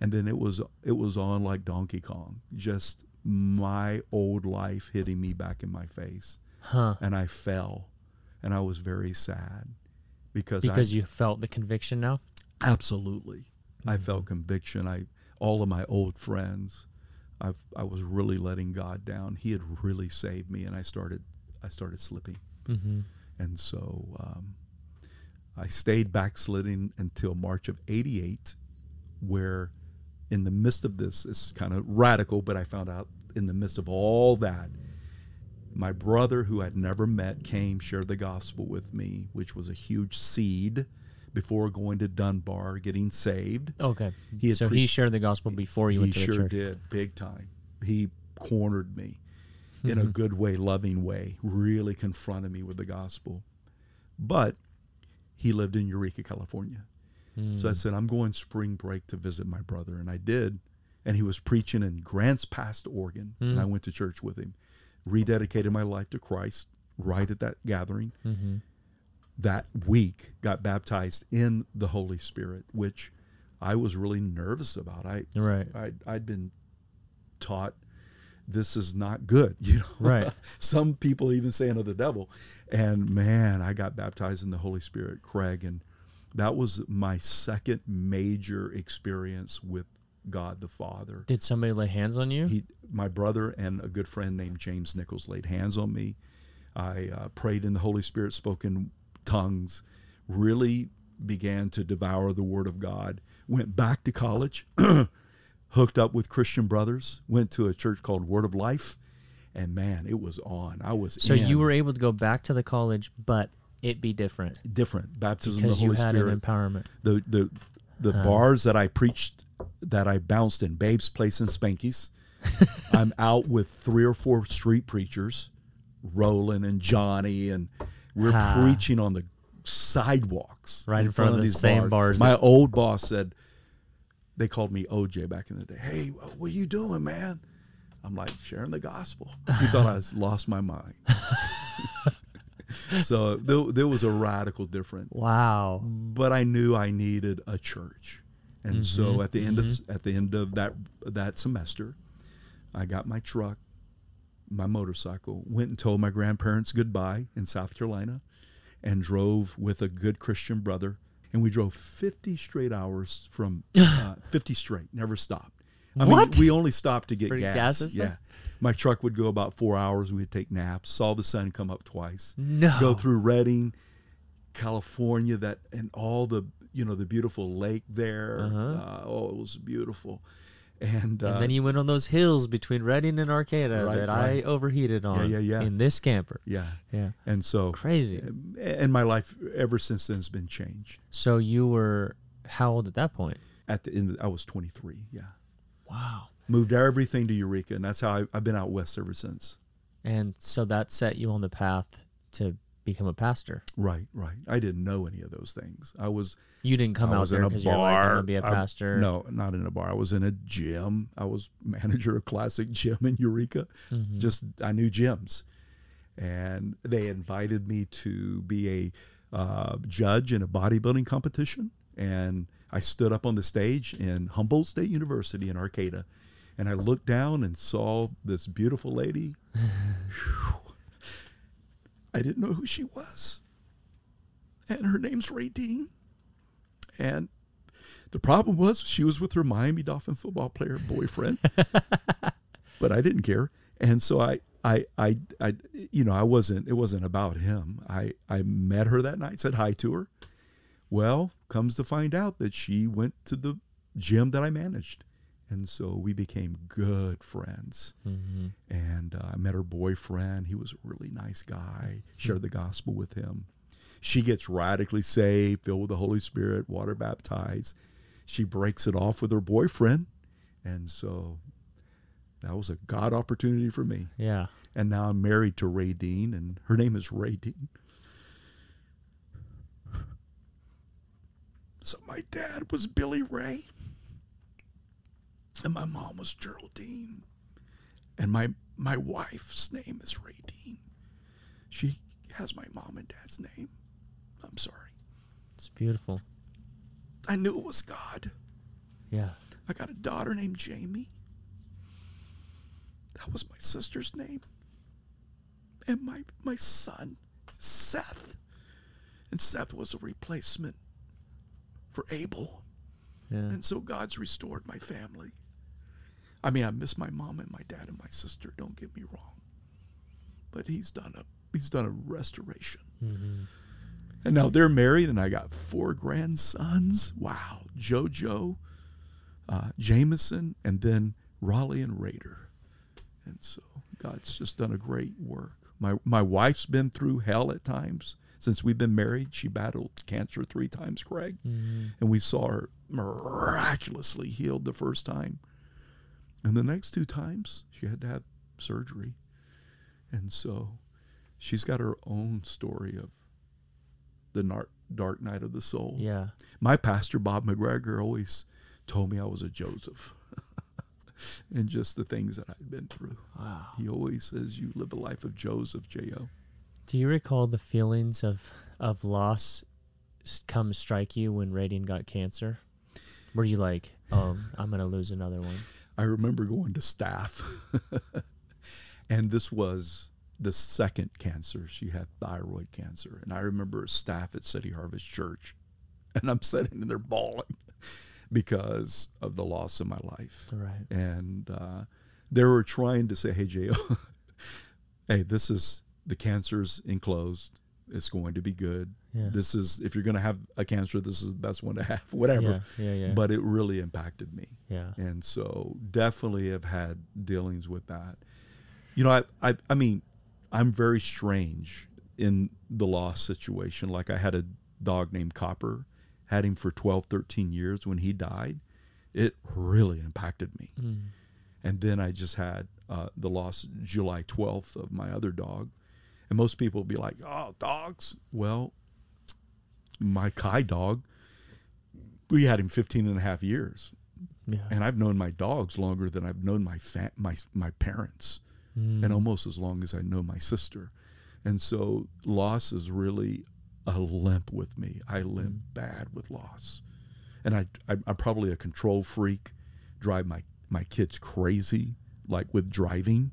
[SPEAKER 2] And then it was it was on like Donkey Kong, just my old life hitting me back in my face
[SPEAKER 1] Huh.
[SPEAKER 2] and I fell. and I was very sad because
[SPEAKER 1] Because
[SPEAKER 2] I,
[SPEAKER 1] you felt the conviction now?
[SPEAKER 2] absolutely I felt mm. conviction. I all of my old friends, I I was really letting God down. He had really saved me, and I started I started slipping,
[SPEAKER 1] Mm-hmm.
[SPEAKER 2] and so um, I stayed backsliding until March of '88, where in the midst of this, it's kind of radical, but I found out in the midst of all that, my brother, who I'd never met, came, shared the gospel with me, which was a huge seed before going to Dunbar, getting saved.
[SPEAKER 1] Okay.
[SPEAKER 2] He
[SPEAKER 1] so
[SPEAKER 2] pre-
[SPEAKER 1] he shared the gospel before you
[SPEAKER 2] he
[SPEAKER 1] went to the
[SPEAKER 2] sure
[SPEAKER 1] church.
[SPEAKER 2] did, big time. He cornered me in
[SPEAKER 1] Mm-hmm.
[SPEAKER 2] a good way, loving way, really confronted me with the gospel. But he lived in Eureka, California.
[SPEAKER 1] Mm.
[SPEAKER 2] So I said, I'm going spring break to visit my brother. And I did. And he was preaching in Grants Pass, Oregon. And I
[SPEAKER 1] Mm.
[SPEAKER 2] went to church with him, rededicated my life to Christ right at that gathering.
[SPEAKER 1] Mm-hmm.
[SPEAKER 2] That week, got baptized in the Holy Spirit, which I was really nervous about. I,
[SPEAKER 1] Right.
[SPEAKER 2] I'd, I'd been taught this is not good. You know,
[SPEAKER 1] Right.
[SPEAKER 2] Some people even say of the devil. And man, I got baptized in the Holy Spirit, Craig, and that was my second major experience with God the Father.
[SPEAKER 1] Did somebody lay hands on you?
[SPEAKER 2] He, my brother and a good friend named James Nichols laid hands on me. I uh, prayed in the Holy Spirit, spoke in tongues, really began to devour the Word of God. Went back to college, hooked up with Christian brothers, went to a church called Word of Life, and man, it was on. I was
[SPEAKER 1] so
[SPEAKER 2] in.
[SPEAKER 1] you were able to go back to the college, but it be different
[SPEAKER 2] different baptism of
[SPEAKER 1] because
[SPEAKER 2] the
[SPEAKER 1] you
[SPEAKER 2] Holy
[SPEAKER 1] had
[SPEAKER 2] Spirit.
[SPEAKER 1] an empowerment.
[SPEAKER 2] the the the uh-huh. bars that I preached that I bounced in Babe's Place and Spanky's. I'm out with three or four street preachers, Roland and Johnny, and we're preaching on the sidewalks
[SPEAKER 1] Right in front of the same bars
[SPEAKER 2] My
[SPEAKER 1] that-
[SPEAKER 2] old boss said they called me OJ back in the day. Hey, what are you doing, man? I'm like sharing the gospel. He thought I was lost my mind. so there, there was a radical difference
[SPEAKER 1] Wow.
[SPEAKER 2] but I knew I needed a church, and
[SPEAKER 1] Mm-hmm,
[SPEAKER 2] so at the end of at the end of that that semester, I got my truck, my motorcycle, went and told my grandparents goodbye in South Carolina, and drove with a good Christian brother, and we drove fifty straight hours from uh, fifty straight, never stopped. I
[SPEAKER 1] What?
[SPEAKER 2] mean, we only stopped to get
[SPEAKER 1] For
[SPEAKER 2] gas.
[SPEAKER 1] gas
[SPEAKER 2] yeah, my truck would go about four hours. We'd take naps. Saw the sun come up twice
[SPEAKER 1] No.
[SPEAKER 2] go through Redding, California, that and all the you know the beautiful lake there.
[SPEAKER 1] Uh-huh.
[SPEAKER 2] Uh, oh, it was beautiful, and, uh,
[SPEAKER 1] And then you went on those hills between Redding and Arcata
[SPEAKER 2] Right,
[SPEAKER 1] that
[SPEAKER 2] right.
[SPEAKER 1] I overheated on.
[SPEAKER 2] yeah, yeah.
[SPEAKER 1] In this camper.
[SPEAKER 2] yeah,
[SPEAKER 1] Yeah.
[SPEAKER 2] and so
[SPEAKER 1] Crazy.
[SPEAKER 2] and my life ever since then has been changed.
[SPEAKER 1] So you were how old at that point?
[SPEAKER 2] At the end, I was 23. Yeah,
[SPEAKER 1] Wow.
[SPEAKER 2] moved everything to Eureka, and that's how I, I've been out west ever since.
[SPEAKER 1] And so that set you on the path to become a pastor.
[SPEAKER 2] Right, right. I didn't know any of those things. I was
[SPEAKER 1] You didn't come
[SPEAKER 2] I
[SPEAKER 1] out there because you're like, I'm gonna be a pastor.
[SPEAKER 2] no, not in a bar. I was in a gym. I was manager of Classic Gym in Eureka.
[SPEAKER 1] Mhm.
[SPEAKER 2] Just I knew gyms, and they invited me to be a uh, judge in a bodybuilding competition. And I stood up on the stage in Humboldt State University in Arcata, and I looked down and saw this beautiful lady. Phew. I didn't know who she was, and her name's Ray Dean. And the problem was she was with her Miami Dolphin football player boyfriend, but I didn't care. And so I, I, I, I, you know, I wasn't. It wasn't about him. I, I met her that night, said hi to her. Well, comes to find out that she went to the gym that I managed, and so we became good friends.
[SPEAKER 1] Mhm.
[SPEAKER 2] And uh, I met her boyfriend. He was a really nice guy. Shared the gospel with him. She gets radically saved, filled with the Holy Spirit, water baptized. She breaks it off with her boyfriend. And so that was a God opportunity for me.
[SPEAKER 1] Yeah.
[SPEAKER 2] And now I'm married to Ray Dean, and her name is Ray Dean. So my dad was Billy Ray, and my mom was Geraldine, and my my wife's name is Ray Dean. She has my mom and dad's name. I'm sorry.
[SPEAKER 1] It's beautiful.
[SPEAKER 2] I knew it was God.
[SPEAKER 1] Yeah.
[SPEAKER 2] I got a daughter named Jamie. That was my sister's name. And my my son Seth. And Seth was a replacement for Abel.
[SPEAKER 1] Yeah.
[SPEAKER 2] And so God's restored my family. I mean, I miss my mom and my dad and my sister, don't get me wrong. But he's done a he's done a restoration. And now they're married and I got four grandsons. Wow. Jojo, uh, Jameson, and then Raleigh and Raider. And so God's just done a great work. My my wife's been through hell at times since we've been married. She battled cancer three times, Craig, and we saw her miraculously healed the first time, and the next two times she had to have surgery, and so she's got her own story of the nar- dark night of the soul.
[SPEAKER 1] Yeah.
[SPEAKER 2] My pastor Bob McGregor always told me I was a Joseph. and just the things that I'd been through.
[SPEAKER 1] Wow.
[SPEAKER 2] He always says you live a life of Joseph, J.O.
[SPEAKER 1] Do you recall the feelings of of loss come strike you when Ray Dean got cancer? Were you like, "Oh, I'm gonna lose another one"?
[SPEAKER 2] I remember going to staff, and this was the second cancer. She had thyroid cancer. And I remember staff at City Harvest Church, and I'm sitting in there bawling because of the loss of my life.
[SPEAKER 1] Right.
[SPEAKER 2] and uh, they were trying to say, "Hey, Jo, hey, this is the cancer's enclosed. It's going to be good.
[SPEAKER 1] Yeah.
[SPEAKER 2] This is if you're going to have a cancer, this is the best one to have. Whatever."
[SPEAKER 1] Yeah. Yeah. Yeah.
[SPEAKER 2] But it really impacted me,
[SPEAKER 1] yeah.
[SPEAKER 2] and so definitely have had dealings with that. You know, I, I, I mean, I'm very strange in the loss situation. Like I had a dog named Copper, had him for 12, 13 years. When he died, it really impacted me.
[SPEAKER 1] Mm.
[SPEAKER 2] And then I just had uh, the loss July 12th of my other dog. And most people would be like, oh, dogs. Well, my Kai dog, we had him 15 and a half years.
[SPEAKER 1] Yeah.
[SPEAKER 2] And I've known my dogs longer than I've known my fa- my my parents,
[SPEAKER 1] Mm.
[SPEAKER 2] and almost as long as I know my sister. And so loss is really a limp with me. I limp bad with loss, and I, I I'm probably a control freak. Drive my my kids crazy, like with driving.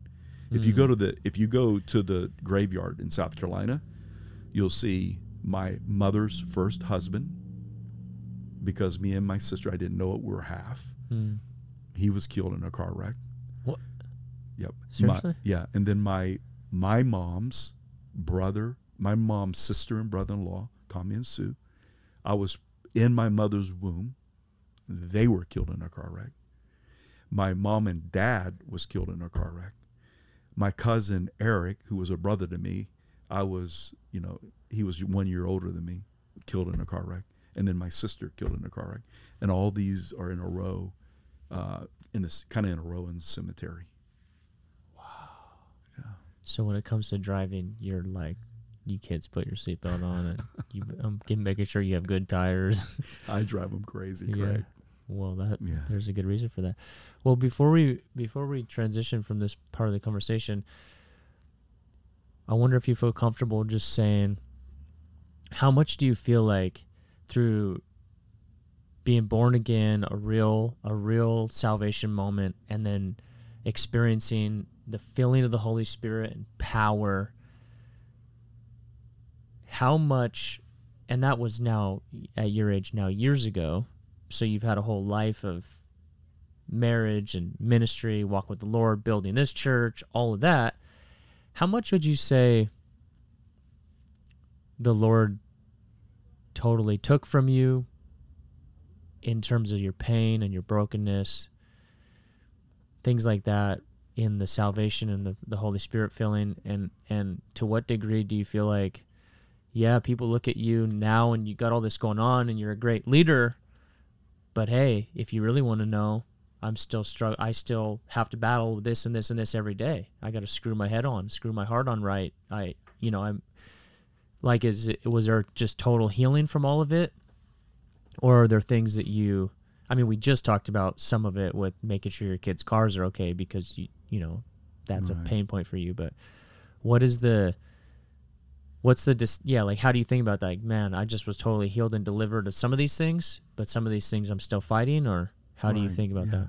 [SPEAKER 2] If you go to the if you go to the graveyard in South Carolina, you'll see my mother's first husband. Because me and my sister, I didn't know it, we were half.
[SPEAKER 1] Mm.
[SPEAKER 2] He was killed in a car wreck.
[SPEAKER 1] What?
[SPEAKER 2] Yep.
[SPEAKER 1] Seriously?
[SPEAKER 2] My, yeah, and then my my mom's brother, my mom's sister and brother-in-law, Tommy and Sue. I was in my mother's womb. They were killed in a car wreck. My mom and dad was killed in a car wreck. My cousin Eric, who was a brother to me, I was, you know, he was one year older than me, killed in a car wreck. And then my sister killed in a car wreck. And all these are in a row, uh, in this kind of in a row in the cemetery. Wow. Yeah.
[SPEAKER 1] So when it comes to driving, you're like, you kids put your seatbelt on and you um, keep making sure you have good tires.
[SPEAKER 2] I drive them crazy,
[SPEAKER 1] Yeah. Well, that
[SPEAKER 2] Yeah.
[SPEAKER 1] there's a good reason for that. Well, before we before we transition from this part of the conversation, I wonder if you feel comfortable just saying how much do you feel like through being born again, a real a real salvation moment and then experiencing the filling of the Holy Spirit and power? How much and that was now at your age now years ago so you've had a whole life of marriage and ministry walk with the lord building this church all of that. How much would you say the lord totally took from you in terms of your pain and your brokenness things like that in the salvation and the, the holy spirit filling and and to what degree do you feel like yeah, people look at you now and you got all this going on and you're a great leader. But hey, if you really want to know, I'm still strugg- I still have to battle this and this and this every day. I got to screw my head on, screw my heart on right. I, you know, I'm like, is it, was there just total healing from all of it? Or are there things that you, I mean, we just talked about some of it with making sure your kids' cars are okay because you, you know, that's
[SPEAKER 2] Right.
[SPEAKER 1] a pain point for you. But what is the, what's the dis- yeah like how do you think about that like man i just was totally healed and delivered of some of these things but some of these things i'm still fighting or how do you think about
[SPEAKER 2] yeah.
[SPEAKER 1] that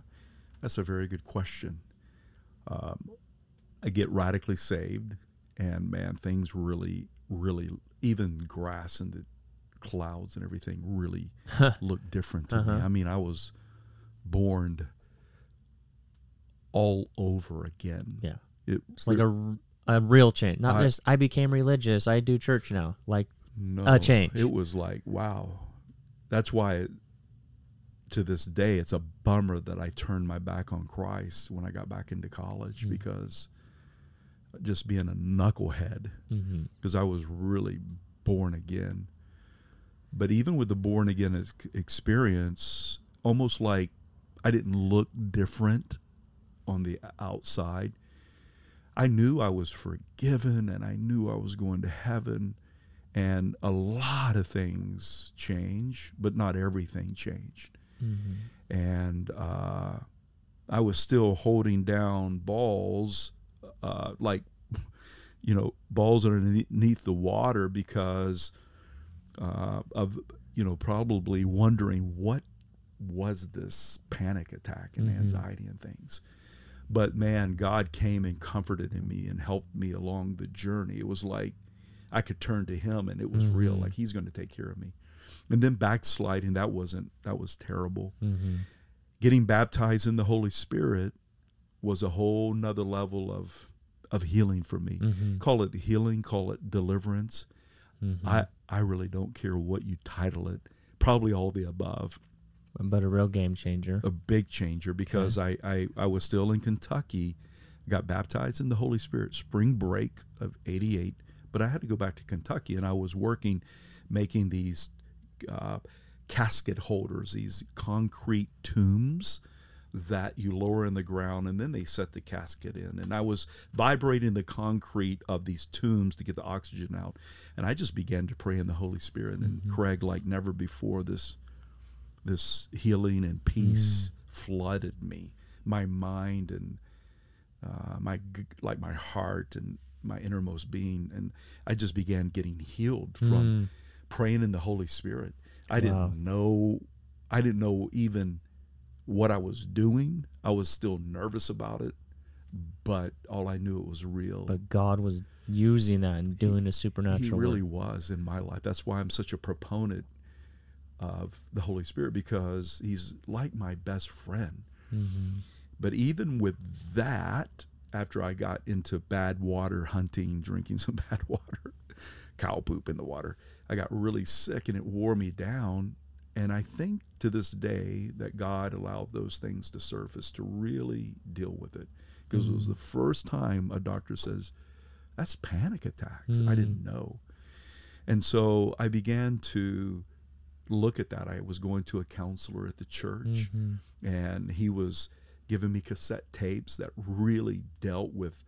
[SPEAKER 2] That's a very good question. Um, I get radically saved, and man, things really really even grass and the clouds and everything really looked different to me.
[SPEAKER 1] Uh-huh.
[SPEAKER 2] I mean, I was born all over again.
[SPEAKER 1] Yeah.
[SPEAKER 2] It,
[SPEAKER 1] It's like a, a real change. Not
[SPEAKER 2] I-
[SPEAKER 1] just I became religious. I do church now. Like
[SPEAKER 2] no,
[SPEAKER 1] a change.
[SPEAKER 2] It was like, wow. That's why it, to this day it's a bummer that I turned my back on Christ when I got back into college
[SPEAKER 1] Mm.
[SPEAKER 2] because just being a knucklehead because I was really born again. But even with the born again ex- experience, almost like I didn't look different on the outside. I knew I was forgiven and I knew I was going to heaven. And a lot of things changed, but not everything changed.
[SPEAKER 1] Mhm.
[SPEAKER 2] And uh, I was still holding down balls, uh, like, you know, balls underneath the water because uh, of, you know, probably wondering what was this panic attack and
[SPEAKER 1] Mhm.
[SPEAKER 2] anxiety and things. But man, God came and comforted in me and helped me along the journey. It was like I could turn to Him and it was real,
[SPEAKER 1] Mhm.
[SPEAKER 2] like He's going to take care of me. And then backsliding, that wasn't, that was terrible
[SPEAKER 1] Mhm.
[SPEAKER 2] getting baptized in the Holy Spirit was a whole nother level of of healing for me.
[SPEAKER 1] Mhm.
[SPEAKER 2] Call it healing, call it deliverance.
[SPEAKER 1] Mhm.
[SPEAKER 2] I, I really don't care what you title it. Probably all the above.
[SPEAKER 1] but a real game changer.
[SPEAKER 2] A big changer because I, I, I was still in Kentucky, got baptized in the Holy Spirit spring break of 88, but I had to go back to Kentucky and I was working making these uh, casket holders, these concrete tombs that you lower in the ground and then they set the casket in. And I was vibrating the concrete of these tombs to get the oxygen out. And I just began to pray in the Holy Spirit. And Craig, like never before, this this healing and peace flooded me, my mind and uh, my like my heart and my innermost being, and I just began getting healed from
[SPEAKER 1] Mm.
[SPEAKER 2] praying in the Holy Spirit. I
[SPEAKER 1] Wow.
[SPEAKER 2] didn't know, I didn't know even what I was doing. I was still nervous about it, but all I knew it was real.
[SPEAKER 1] But God was using that and doing a supernatural.
[SPEAKER 2] he really
[SPEAKER 1] work.
[SPEAKER 2] was in my life. That's why I'm such a proponent of the Holy Spirit because he's like my best friend.
[SPEAKER 1] Mhm.
[SPEAKER 2] But even with that, after I got into bad water hunting, drinking some bad water, cow poop in the water, I got really sick and it wore me down. And I think to this day that God allowed those things to surface to really deal with it. Because it was the first time a doctor says, that's panic attacks. I didn't know. And so I began to look at that. I was going to a counselor at the church
[SPEAKER 1] Mhm.
[SPEAKER 2] and he was giving me cassette tapes that really dealt with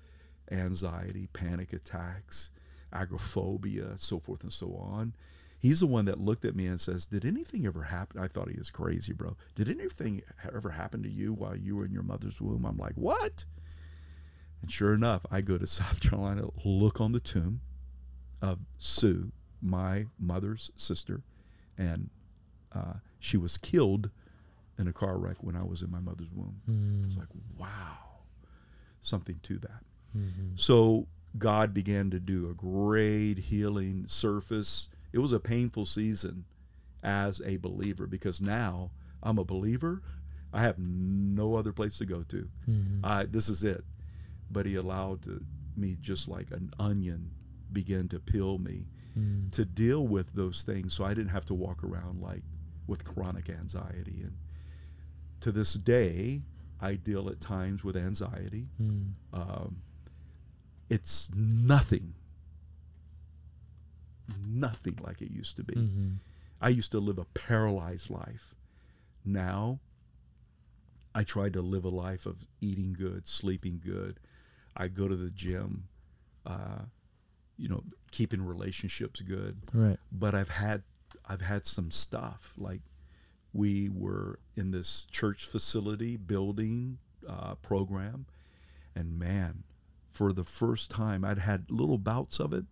[SPEAKER 2] anxiety, panic attacks, agoraphobia, so forth and so on. He's the one that looked at me and says, "Did anything ever happen?" I thought he was crazy, bro. Did anything ever happen to you while you were in your mother's womb? I'm like, "What?" And sure enough, I go to South Carolina, look on the tomb of Sue, my mother's sister, and uh, she was killed in a car wreck when I was in my mother's womb.
[SPEAKER 1] Mm.
[SPEAKER 2] It's like, wow, something to that.
[SPEAKER 1] Mhm.
[SPEAKER 2] So God began to do a great healing surface. It was a painful season as a believer because now I'm a believer. I have no other place to go to.
[SPEAKER 1] Mhm.
[SPEAKER 2] I, this is it. But He allowed to, me just like an onion begin to peel me
[SPEAKER 1] Mm.
[SPEAKER 2] to deal with those things so I didn't have to walk around like with chronic anxiety. And to this day, I deal at times with anxiety.
[SPEAKER 1] Mm.
[SPEAKER 2] Um, it's nothing, nothing like it used to be.
[SPEAKER 1] Mhm.
[SPEAKER 2] I used to live a paralyzed life. Now, I try to live a life of eating good, sleeping good. I go to the gym, uh, you know, keeping relationships good.
[SPEAKER 1] Right.
[SPEAKER 2] But I've had I've had some stuff like we were in this church facility building uh, program, and man, for the first time, I'd had little bouts of it,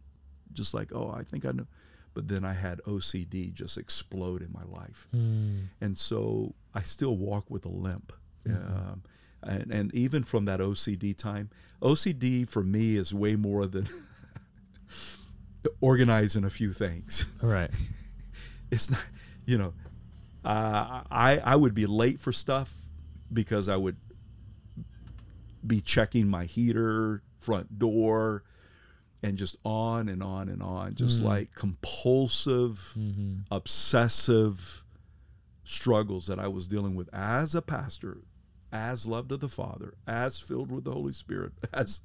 [SPEAKER 2] just like oh, I think I know, but then I had OCD just explode in my life
[SPEAKER 1] Mm.
[SPEAKER 2] and so I still walk with a limp. Um, and, and even from that OCD time, OCD for me is way more than organizing a few things.
[SPEAKER 1] Right.
[SPEAKER 2] It's not, you know, uh, I I would be late for stuff because I would be checking my heater, front door, and just on and on and on, just mm. like compulsive, mm-hmm. obsessive struggles that I was dealing with as a pastor, as loved of the Father, as filled with the Holy Spirit, as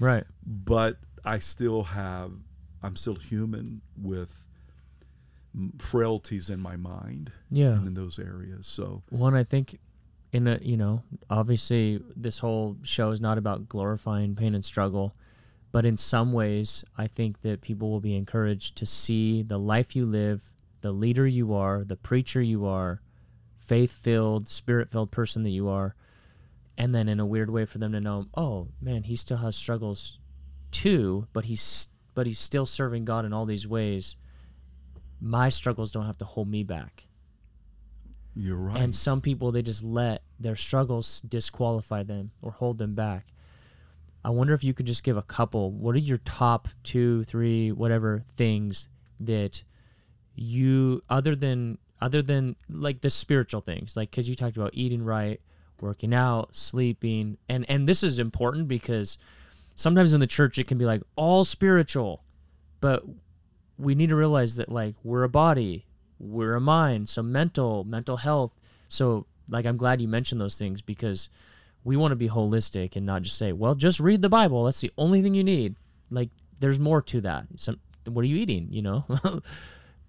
[SPEAKER 1] Right.
[SPEAKER 2] but I still have, I'm still human with frailties in my mind
[SPEAKER 1] Yeah.
[SPEAKER 2] and in those areas. So
[SPEAKER 1] One, I think, in a you know, obviously, this whole show is not about glorifying pain and struggle, but in some ways, I think that people will be encouraged to see the life you live, the leader you are, the preacher you are, faith-filled, spirit-filled person that you are, and then in a weird way for them to know, oh man, he still has struggles too, but he's but he's still serving God in all these ways. My struggles don't have to hold me back.
[SPEAKER 2] you're right.
[SPEAKER 1] And some people, they just let their struggles disqualify them or hold them back. I wonder if you could just give a couple. What are your top two, three, whatever things that you, other than other than like the spiritual things, like because you talked about eating right, working out, sleeping, and and this is important because sometimes in the church it can be like all spiritual, but we need to realize that like we're a body, we're a mind, so mental, mental health. So like I'm glad you mentioned those things because we want to be holistic and not just say, well, just read the Bible. That's the only thing you need. Like there's more to that. Some what are you eating, you know?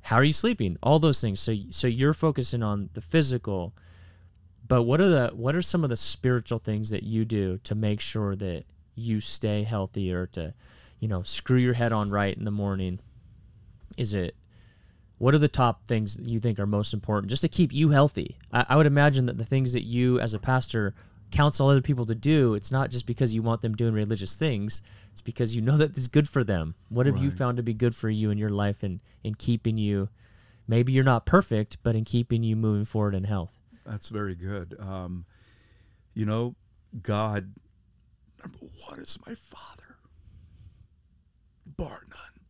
[SPEAKER 1] How are you sleeping? All those things. So so you're focusing on the physical, but what are the what are some of the spiritual things that you do to make sure that you stay healthy or to, you know, screw your head on right in the morning? Is it what are the top things you think are most important just to keep you healthy? I, I would imagine that the things that you as a pastor counsel other people to do, it's not just because you want them doing religious things. It's because you know that it's good for them. What have you found to be good for you in your life and in keeping you maybe you're not perfect, but in keeping you moving forward in health?
[SPEAKER 2] That's very good. Um, you know, God, number one, is my Father, bar none.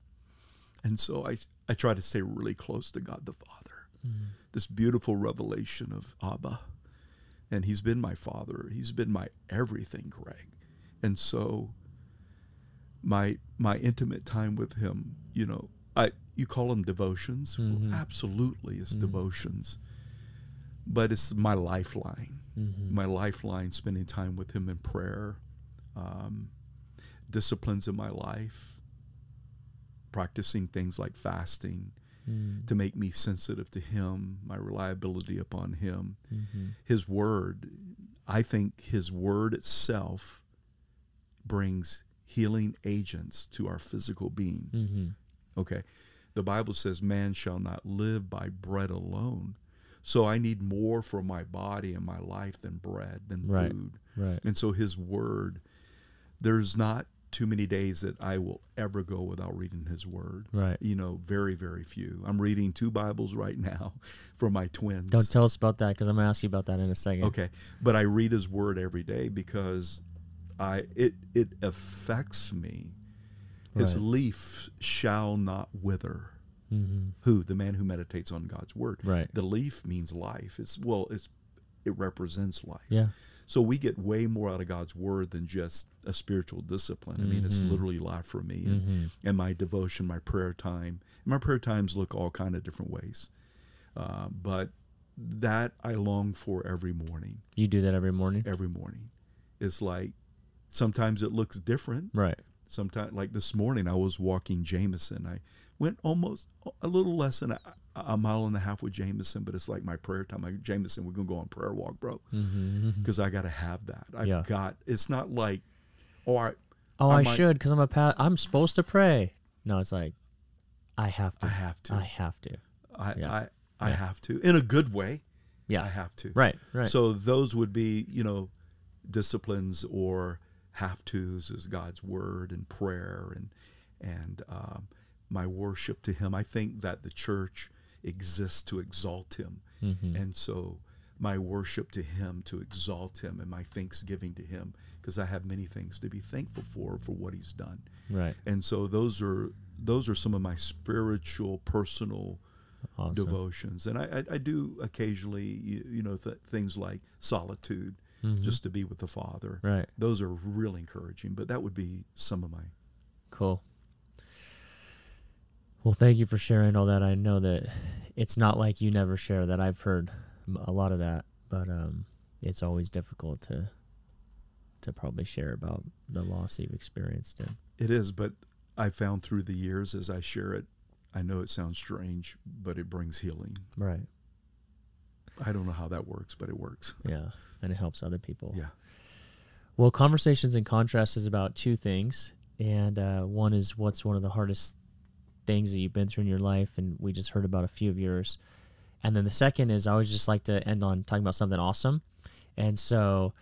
[SPEAKER 2] And so I, I try to stay really close to God the Father. This beautiful revelation of Abba. And He's been my Father. He's been my everything, Greg. And so my my intimate time with Him, you know, I you call them devotions. Well,
[SPEAKER 1] Mhm.
[SPEAKER 2] absolutely, it's
[SPEAKER 1] Mhm.
[SPEAKER 2] devotions but it's my lifeline.
[SPEAKER 1] Mm-hmm.
[SPEAKER 2] My lifeline, spending time with Him in prayer, um, disciplines in my life, practicing things like fasting
[SPEAKER 1] Mm-hmm.
[SPEAKER 2] to make me sensitive to Him, my reliability upon Him,
[SPEAKER 1] Mm-hmm.
[SPEAKER 2] His Word. I think His Word itself brings healing agents to our physical being.
[SPEAKER 1] Mm-hmm.
[SPEAKER 2] Okay. The Bible says, Man shall not live by bread alone. So I need more for my body and my life than bread, than
[SPEAKER 1] Right.
[SPEAKER 2] food.
[SPEAKER 1] Right.
[SPEAKER 2] And so His Word, there's not too many days that I will ever go without reading His Word.
[SPEAKER 1] Right.
[SPEAKER 2] You know, very, very few. I'm reading two Bibles right now for my twins.
[SPEAKER 1] Don't tell us about that because I'm gonna ask you about that in a second.
[SPEAKER 2] Okay, but I read His Word every day because I it it affects me. His
[SPEAKER 1] Right.
[SPEAKER 2] leaf shall not wither.
[SPEAKER 1] Mm-hmm.
[SPEAKER 2] Who the man who meditates on God's Word.
[SPEAKER 1] Right.
[SPEAKER 2] The leaf means life. It's well, it's it represents life.
[SPEAKER 1] Yeah.
[SPEAKER 2] So we get way more out of God's Word than just a spiritual discipline. I mean, it's
[SPEAKER 1] Mhm.
[SPEAKER 2] literally life for me. And,
[SPEAKER 1] Mm-hmm.
[SPEAKER 2] and my devotion, my prayer time. My prayer times look all kind of different ways, uh, but that I long for every morning.
[SPEAKER 1] You do that every morning.
[SPEAKER 2] Every morning, it's like sometimes it looks different.
[SPEAKER 1] Right.
[SPEAKER 2] Sometimes, like this morning, I was walking Jameson. I went almost a little less than a, mile and a half with Jameson, but it's like my prayer time. Like Jameson, we're gonna go on prayer walk, bro,
[SPEAKER 1] Mm-hmm.
[SPEAKER 2] because I got to have that. I've
[SPEAKER 1] Yeah.
[SPEAKER 2] got. It's not like, oh, I,
[SPEAKER 1] Oh,
[SPEAKER 2] I
[SPEAKER 1] I,
[SPEAKER 2] might-
[SPEAKER 1] should because I'm a pa- I'm supposed to pray. No, it's like I have to.
[SPEAKER 2] I have to.
[SPEAKER 1] I have to.
[SPEAKER 2] I,
[SPEAKER 1] Yeah.
[SPEAKER 2] I, I
[SPEAKER 1] Yeah.
[SPEAKER 2] have to in a good way.
[SPEAKER 1] Yeah.
[SPEAKER 2] I have to.
[SPEAKER 1] Right. Right.
[SPEAKER 2] So those would be, you know, disciplines or have tos is God's word and prayer and and um, my worship to Him. I think that the church exists to exalt Him,
[SPEAKER 1] mm-hmm.
[SPEAKER 2] and so my worship to Him to exalt Him and my thanksgiving to Him because I have many things to be thankful for for what He's done.
[SPEAKER 1] right.
[SPEAKER 2] And so those are those are some of my spiritual, personal
[SPEAKER 1] Awesome.
[SPEAKER 2] devotions, and I, I, I do occasionally, you, you know, th- things like solitude,
[SPEAKER 1] Mhm.
[SPEAKER 2] just to be with the Father.
[SPEAKER 1] right.
[SPEAKER 2] Those are really encouraging. But that would be some of my.
[SPEAKER 1] Cool. Well, thank you for sharing all that. I know that it's not like you never share that. I've heard a lot of that, but um, it's always difficult to to probably share about the loss you've experienced. And
[SPEAKER 2] It is, but I found through the years as I share it, I know it sounds strange, but it brings healing.
[SPEAKER 1] right,
[SPEAKER 2] I don't know how that works, but it works.
[SPEAKER 1] yeah, and it helps other people.
[SPEAKER 2] Yeah.
[SPEAKER 1] Well, conversations in contrast is about two things, and uh, one is what's one of the hardest things that you've been through in your life, and we just heard about a few of yours. And then the second is I always just like to end on talking about something awesome, and so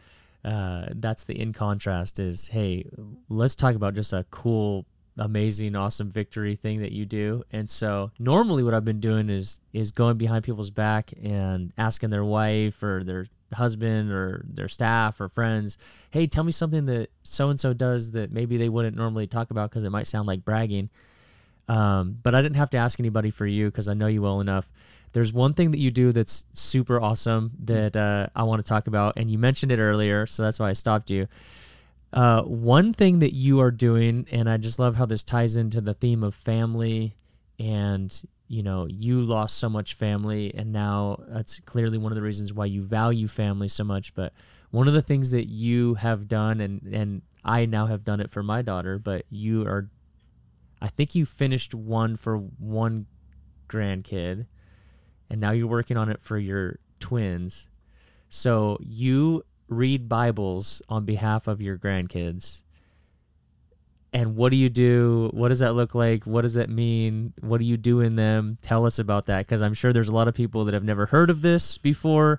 [SPEAKER 1] uh, that's the in contrast is hey, let's talk about just a cool, amazing, awesome victory thing that you do. And so normally what I've been doing is is going behind people's back and asking their wife or their husband or their staff or friends, hey, tell me something that so and so does that maybe they wouldn't normally talk about because it might sound like bragging. Um, but I didn't have to ask anybody for you because I know you well enough. There's one thing that you do that's super awesome that uh, I want to talk about, and you mentioned it earlier, so that's why I stopped you. Uh, one thing that you are doing, and I just love how this ties into the theme of family, and you know, you lost so much family, and now that's clearly one of the reasons why you value family so much. But one of the things that you have done, and and I now have done it for my daughter, but you are, I think you finished one for one grandkid, and now you're working on it for your twins. So you read Bibles on behalf of your grandkids. And what do you do? What does that look like? What does that mean? What do you do in them? Tell us about that because I'm sure there's a lot of people that have never heard of this before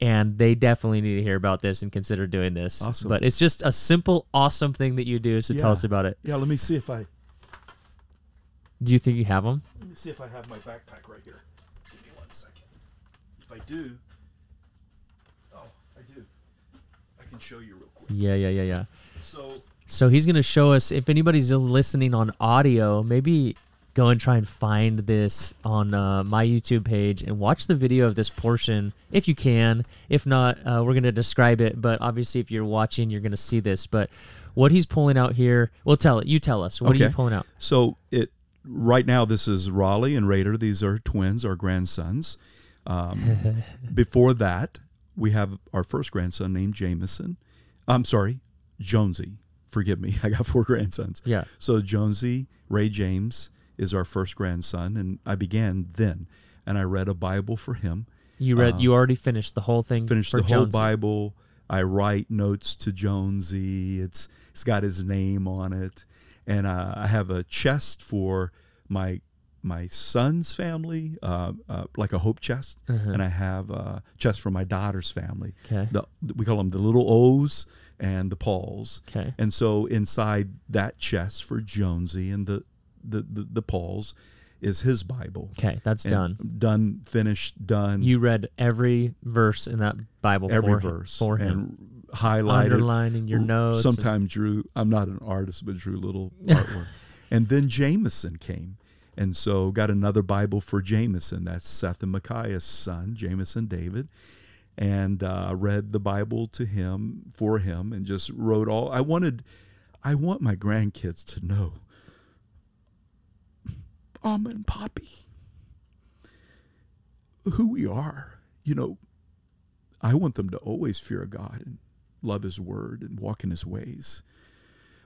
[SPEAKER 1] and they definitely need to hear about this and consider doing this.
[SPEAKER 2] Awesome.
[SPEAKER 1] But it's just a simple, awesome thing that you do. So tell us about it.
[SPEAKER 2] Yeah, let me see if I
[SPEAKER 1] Do you think you have them?
[SPEAKER 2] let me see if I have my backpack right here. Give me one second. If I do, oh, I do. I can show you real quick.
[SPEAKER 1] Yeah, yeah, yeah, yeah.
[SPEAKER 2] So
[SPEAKER 1] So he's going to show us if anybody's listening on audio, maybe go and try and find this on uh, my YouTube page and watch the video of this portion if you can. If not, uh, we're going to describe it. But obviously, if you're watching, you're going to see this. But what he's pulling out here, well, tell it. You tell us. What are you pulling out?
[SPEAKER 2] So it right now this is Raleigh and Raider. These are twins, our grandsons. Um, before that, we have our first grandson named Jameson. I'm sorry, Jonesy. Forgive me, I got four grandsons.
[SPEAKER 1] Yeah.
[SPEAKER 2] So Jonesy Ray James is our first grandson, and I began then, and I read a Bible for him.
[SPEAKER 1] You read. you already finished the whole thing.
[SPEAKER 2] Finished the whole Bible. I write notes to Jonesy. It's it's got his name on it, and uh, I have a chest for my my son's family, uh, uh, like a hope chest, and I have a chest for my daughter's family.
[SPEAKER 1] Okay.
[SPEAKER 2] The, we call them the little O's and the Pauls.
[SPEAKER 1] Okay.
[SPEAKER 2] And so inside that chest for Jonesy and the the the, the Pauls is his Bible.
[SPEAKER 1] Okay, that's
[SPEAKER 2] And
[SPEAKER 1] done.
[SPEAKER 2] Done. Finished. Done.
[SPEAKER 1] You read every verse in that Bible
[SPEAKER 2] every
[SPEAKER 1] for,
[SPEAKER 2] verse
[SPEAKER 1] for him,
[SPEAKER 2] highlighted.
[SPEAKER 1] underlining your notes. and-
[SPEAKER 2] Sometimes drew. I'm not an artist, but drew little artwork. and then Jameson came, and so got another Bible for Jameson. That's Seth and Micaiah's son, Jameson David, and uh, read the Bible to him for him, and just wrote all. I wanted, I want my grandkids to know. And Poppy, who we are. You know, I want them to always fear God and love His Word and walk in His ways.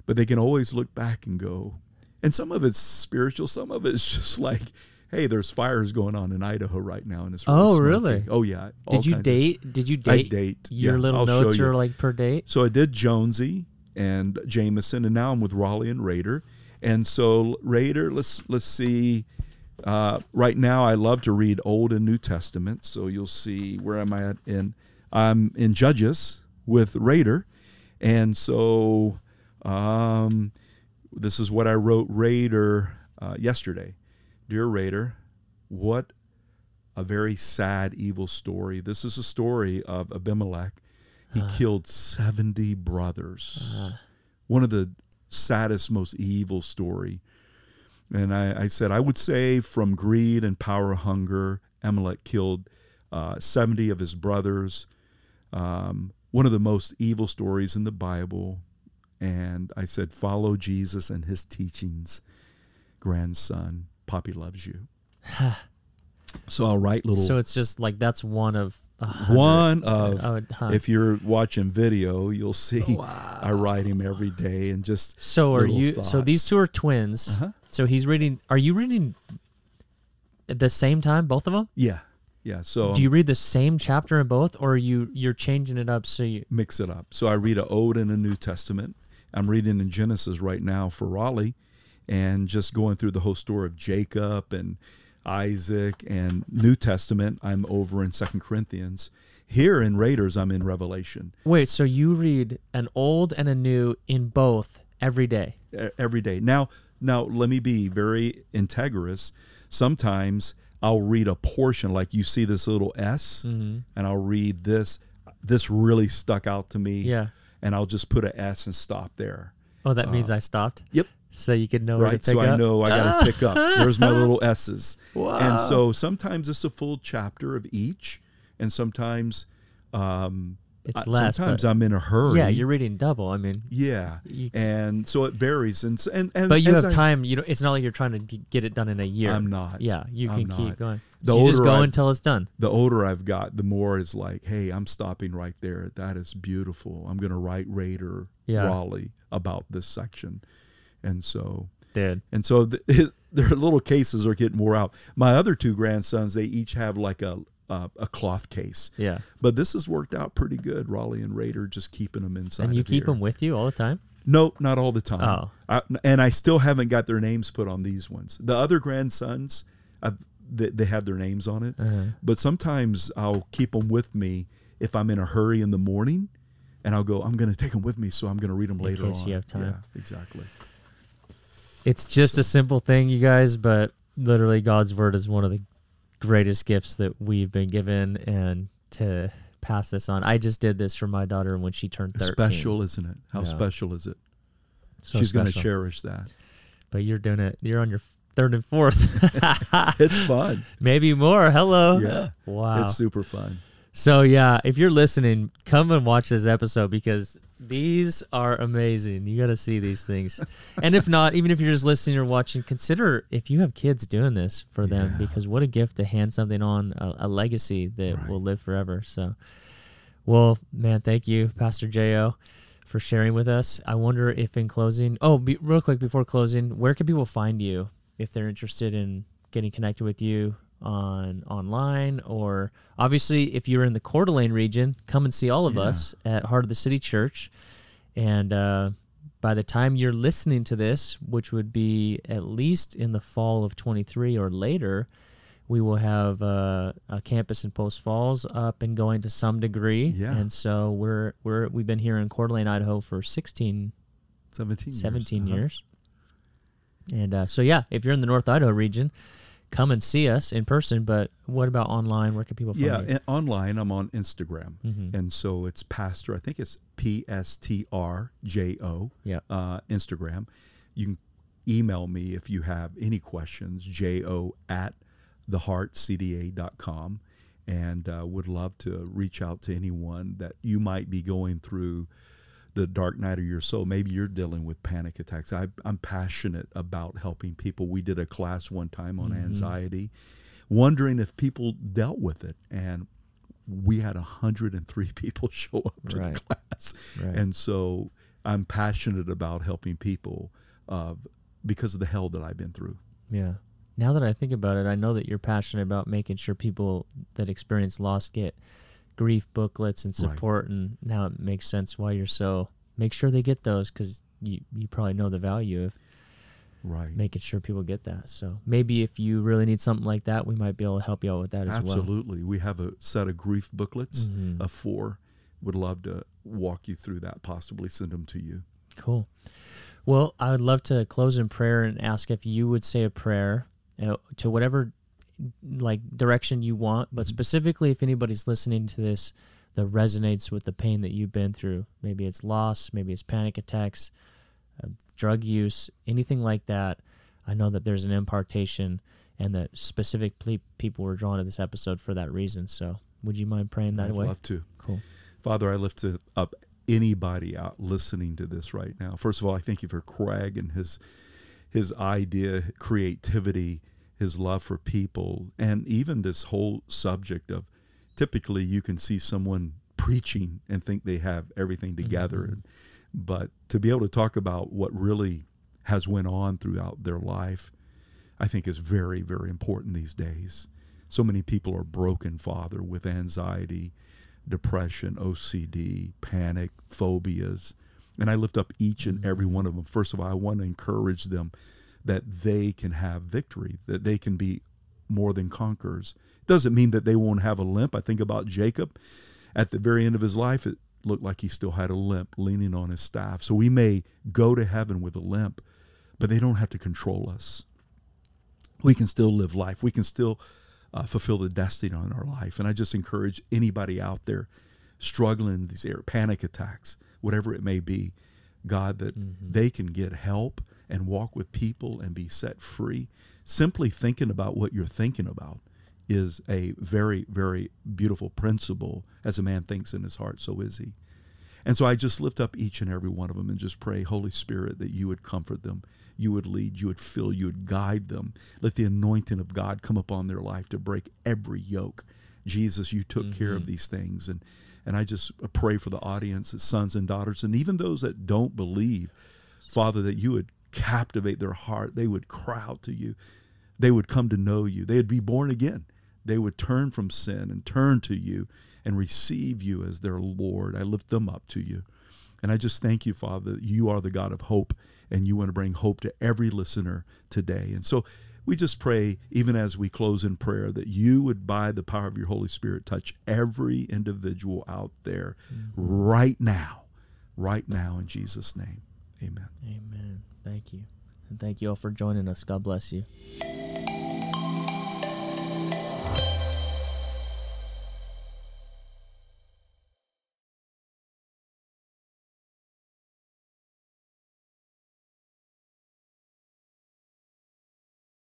[SPEAKER 2] But they can always look back and go, and some of it's spiritual, some of it's just like, hey, there's fires going on in Idaho right now, and it's really
[SPEAKER 1] Oh,
[SPEAKER 2] smoky.
[SPEAKER 1] really?
[SPEAKER 2] Oh yeah.
[SPEAKER 1] Did you
[SPEAKER 2] kinds of-
[SPEAKER 1] date? Did you date?
[SPEAKER 2] I
[SPEAKER 1] date?
[SPEAKER 2] date.
[SPEAKER 1] Your
[SPEAKER 2] yeah,
[SPEAKER 1] little
[SPEAKER 2] I'll
[SPEAKER 1] notes are like per date.
[SPEAKER 2] So I did Jonesy and Jameson, and now I'm with Raleigh and Raider. And so Raider, let's let's see. Uh, right now, I love to read Old and New Testament. So you'll see where am I at in I'm in Judges with Raider, and so um, this is what I wrote Raider uh, yesterday. Dear Raider, what a very sad, evil story. This is a story of Abimelech. He killed 70 brothers. One of the saddest, most evil story. And I, I said, I would say from greed and power hunger, Amalek killed uh, 70 of his brothers. Um, one of the most evil stories in the Bible. And I said, follow Jesus and his teachings, grandson. Poppy loves you. so I'll write little.
[SPEAKER 1] So it's just like that's one of
[SPEAKER 2] one of
[SPEAKER 1] Oh, huh.
[SPEAKER 2] if you're watching video you'll see
[SPEAKER 1] Wow.
[SPEAKER 2] i write him every day and just
[SPEAKER 1] So are you? So these two are twins.
[SPEAKER 2] Uh-huh.
[SPEAKER 1] So he's reading. Are you reading at the same time, both of them?
[SPEAKER 2] yeah yeah so
[SPEAKER 1] Do you um, read the same chapter in both, or are you you're changing it up so you?
[SPEAKER 2] mix it up so i read a old and a new testament i'm reading in genesis right now for raleigh and just going through the whole story of jacob and isaac and new testament i'm over in second corinthians here in raiders i'm in revelation
[SPEAKER 1] Wait, so you read an old and a new in both every day?
[SPEAKER 2] every day. Now, now let me be very integrous. Sometimes I'll read a portion, like you see this little S,
[SPEAKER 1] Mm-hmm.
[SPEAKER 2] and I'll read this. This really stuck out to me.
[SPEAKER 1] Yeah.
[SPEAKER 2] And I'll just put a S and stop there.
[SPEAKER 1] Oh, that means I stopped.
[SPEAKER 2] Yep.
[SPEAKER 1] So you can know
[SPEAKER 2] Right. So
[SPEAKER 1] up.
[SPEAKER 2] I know I got to pick up. There's my little S's.
[SPEAKER 1] Wow.
[SPEAKER 2] And so sometimes it's a full chapter of each, and sometimes, um,
[SPEAKER 1] It's
[SPEAKER 2] I-
[SPEAKER 1] less,
[SPEAKER 2] sometimes
[SPEAKER 1] but-
[SPEAKER 2] I'm in a hurry.
[SPEAKER 1] Yeah, you're reading double. I mean,
[SPEAKER 2] Yeah.
[SPEAKER 1] You-
[SPEAKER 2] and so it varies, and and and
[SPEAKER 1] but you have
[SPEAKER 2] I-
[SPEAKER 1] time. You know, it's not like you're trying to get it done in a year.
[SPEAKER 2] I'm not.
[SPEAKER 1] Yeah, you
[SPEAKER 2] I'm
[SPEAKER 1] can keep
[SPEAKER 2] not.
[SPEAKER 1] going.
[SPEAKER 2] The
[SPEAKER 1] so you just go
[SPEAKER 2] I-
[SPEAKER 1] until it's done.
[SPEAKER 2] the older I've got, the more it's like, hey, I'm stopping right there. That is beautiful. I'm going to write Raider
[SPEAKER 1] Yeah.
[SPEAKER 2] Raleigh about this section, and so
[SPEAKER 1] did,
[SPEAKER 2] and so the, their little cases are getting wore out. My other two grandsons, they each have like a uh, a cloth case,
[SPEAKER 1] Yeah.
[SPEAKER 2] but this has worked out pretty good. Raleigh and Raider just keeping them inside.
[SPEAKER 1] And you keep
[SPEAKER 2] here.
[SPEAKER 1] them with you all the time?
[SPEAKER 2] No, not all the time.
[SPEAKER 1] Oh.
[SPEAKER 2] I, and I still haven't got their names put on these ones. The other grandsons, I've, they, they have their names on it.
[SPEAKER 1] Uh-huh.
[SPEAKER 2] But sometimes I'll keep them with me if I'm in a hurry in the morning, and I'll go. I'm going to take them with me, so I'm going to read them later
[SPEAKER 1] case
[SPEAKER 2] on.
[SPEAKER 1] you have time.
[SPEAKER 2] Yeah, exactly.
[SPEAKER 1] It's just a simple thing, you guys, but literally God's word is one of the greatest gifts that we've been given and to pass this on. I just did this for my daughter when she turned 13.
[SPEAKER 2] Special, isn't it? How
[SPEAKER 1] Yeah.
[SPEAKER 2] special is it?
[SPEAKER 1] So
[SPEAKER 2] She's going to cherish that.
[SPEAKER 1] But you're doing it. You're on your third and fourth.
[SPEAKER 2] It's fun.
[SPEAKER 1] Maybe more. Hello.
[SPEAKER 2] Yeah.
[SPEAKER 1] Wow.
[SPEAKER 2] It's super fun.
[SPEAKER 1] So yeah, if you're listening, come and watch this episode because these are amazing. You got to see these things. and if not, even if you're just listening or watching, consider if you have kids doing this for them
[SPEAKER 2] Yeah.
[SPEAKER 1] because what a gift to hand something on a, a legacy that
[SPEAKER 2] Right.
[SPEAKER 1] will live forever. So, well, man, thank you, Pastor Jo, for sharing with us. I wonder if in closing, oh, be, real quick before closing, where can people find you if they're interested in getting connected with you on online or obviously if you're in the Coeur d'Alene region, come and see all of
[SPEAKER 2] Yeah.
[SPEAKER 1] us at Heart of the City Church. And uh, by the time you're listening to this, which would be at least in the fall of 23 or later, we will have uh, a campus in Post Falls up and going to some degree.
[SPEAKER 2] Yeah.
[SPEAKER 1] And so we're we're we've been here in Coeur d'Alene, Idaho for 16
[SPEAKER 2] 17 years.
[SPEAKER 1] 17
[SPEAKER 2] Uh-huh.
[SPEAKER 1] years. And uh, so, yeah, if you're in the North Idaho region, come and see us in person. But what about online? Where can people find
[SPEAKER 2] Yeah,
[SPEAKER 1] you?
[SPEAKER 2] and online I'm on Instagram,
[SPEAKER 1] Mhm.
[SPEAKER 2] and so it's Pastor. I think it's P S T R J O.
[SPEAKER 1] Yeah.
[SPEAKER 2] Uh, Instagram. You can email me if you have any questions. J O at theheartcda.com, and uh, would love to reach out to anyone that you might be going through the dark night of your soul. Maybe you're dealing with panic attacks. I, I'm passionate about helping people. We did a class one time on anxiety, wondering if people dealt with it, and we had 103 people show up to
[SPEAKER 1] Right.
[SPEAKER 2] the class,
[SPEAKER 1] Right.
[SPEAKER 2] and so I'm passionate about helping people uh, because of the hell that I've been through.
[SPEAKER 1] Yeah. Now that I think about it, I know that you're passionate about making sure people that experience loss get grief booklets and
[SPEAKER 2] Right.
[SPEAKER 1] support. And now it makes sense why you're so make sure they get those because you, you probably know the value of
[SPEAKER 2] Right.
[SPEAKER 1] making sure people get that. So maybe if you really need something like that, we might be able to help you out with that as well.
[SPEAKER 2] Absolutely. We have a set of grief booklets
[SPEAKER 1] Mhm.
[SPEAKER 2] of four. Would love to walk you through that, possibly send them to you.
[SPEAKER 1] Cool. Well, I would love to close in prayer and ask if you would say a prayer to whatever like direction you want, but specifically if anybody's listening to this that resonates with the pain that you've been through. Maybe it's loss, maybe it's panic attacks, uh, drug use, anything like that. I know that there's an impartation and that specific ple- people were drawn to this episode for that reason. So, would you mind praying that way?
[SPEAKER 2] I'd
[SPEAKER 1] way?
[SPEAKER 2] love to.
[SPEAKER 1] Cool.
[SPEAKER 2] Father, I lift up anybody out listening to this right now. First of all, I thank you for Craig and his his idea, creativity, his love for people, and even this whole subject of typically you can see someone preaching and think they have everything together,
[SPEAKER 1] Mhm.
[SPEAKER 2] but to be able to talk about what really has went on throughout their life, I think is very very important these days. So many people are broken, Father, with anxiety, depression, OCD, panic, phobias. And I lift up each and every one of them. First of all, I want to encourage them that they can have victory, that they can be more than conquerors. It Doesn't mean that they won't have a limp. I think about Jacob at the very end of his life, it looked like he still had a limp leaning on his staff. So we may go to heaven with a limp, but they don't have to control us. We can still live life. We can still uh, fulfill the destiny on our life. And I just encourage anybody out there struggling these air panic attacks, whatever it may be, God, that they can get help and walk with people and be set free. Simply thinking about what you're thinking about is a very, very beautiful principle. As a man thinks in his heart, so is he. And so I just lift up each and every one of them and just pray, Holy Spirit, that you would comfort them, you would lead, you would fill, you would guide them. Let the anointing of God come upon their life to break every yoke. Jesus, you took care of mm-hmm. these things. And, and I just pray for the audience, the sons and daughters, and even those that don't believe, Father, that you would captivate their heart. They would cry out to you. They would come to know you. They would be born again. They would turn from sin and turn to you and receive you as their Lord. I lift them up to you. And I just thank you, Father, that you are the God of hope and you want to bring hope to every listener today. And so we just pray, even as we close in prayer, that you would, by the power of your Holy Spirit, touch every individual out there mm-hmm. right now, right now, in Jesus' name. Amen.
[SPEAKER 1] Amen. Thank you. And thank you all for joining us. God bless you.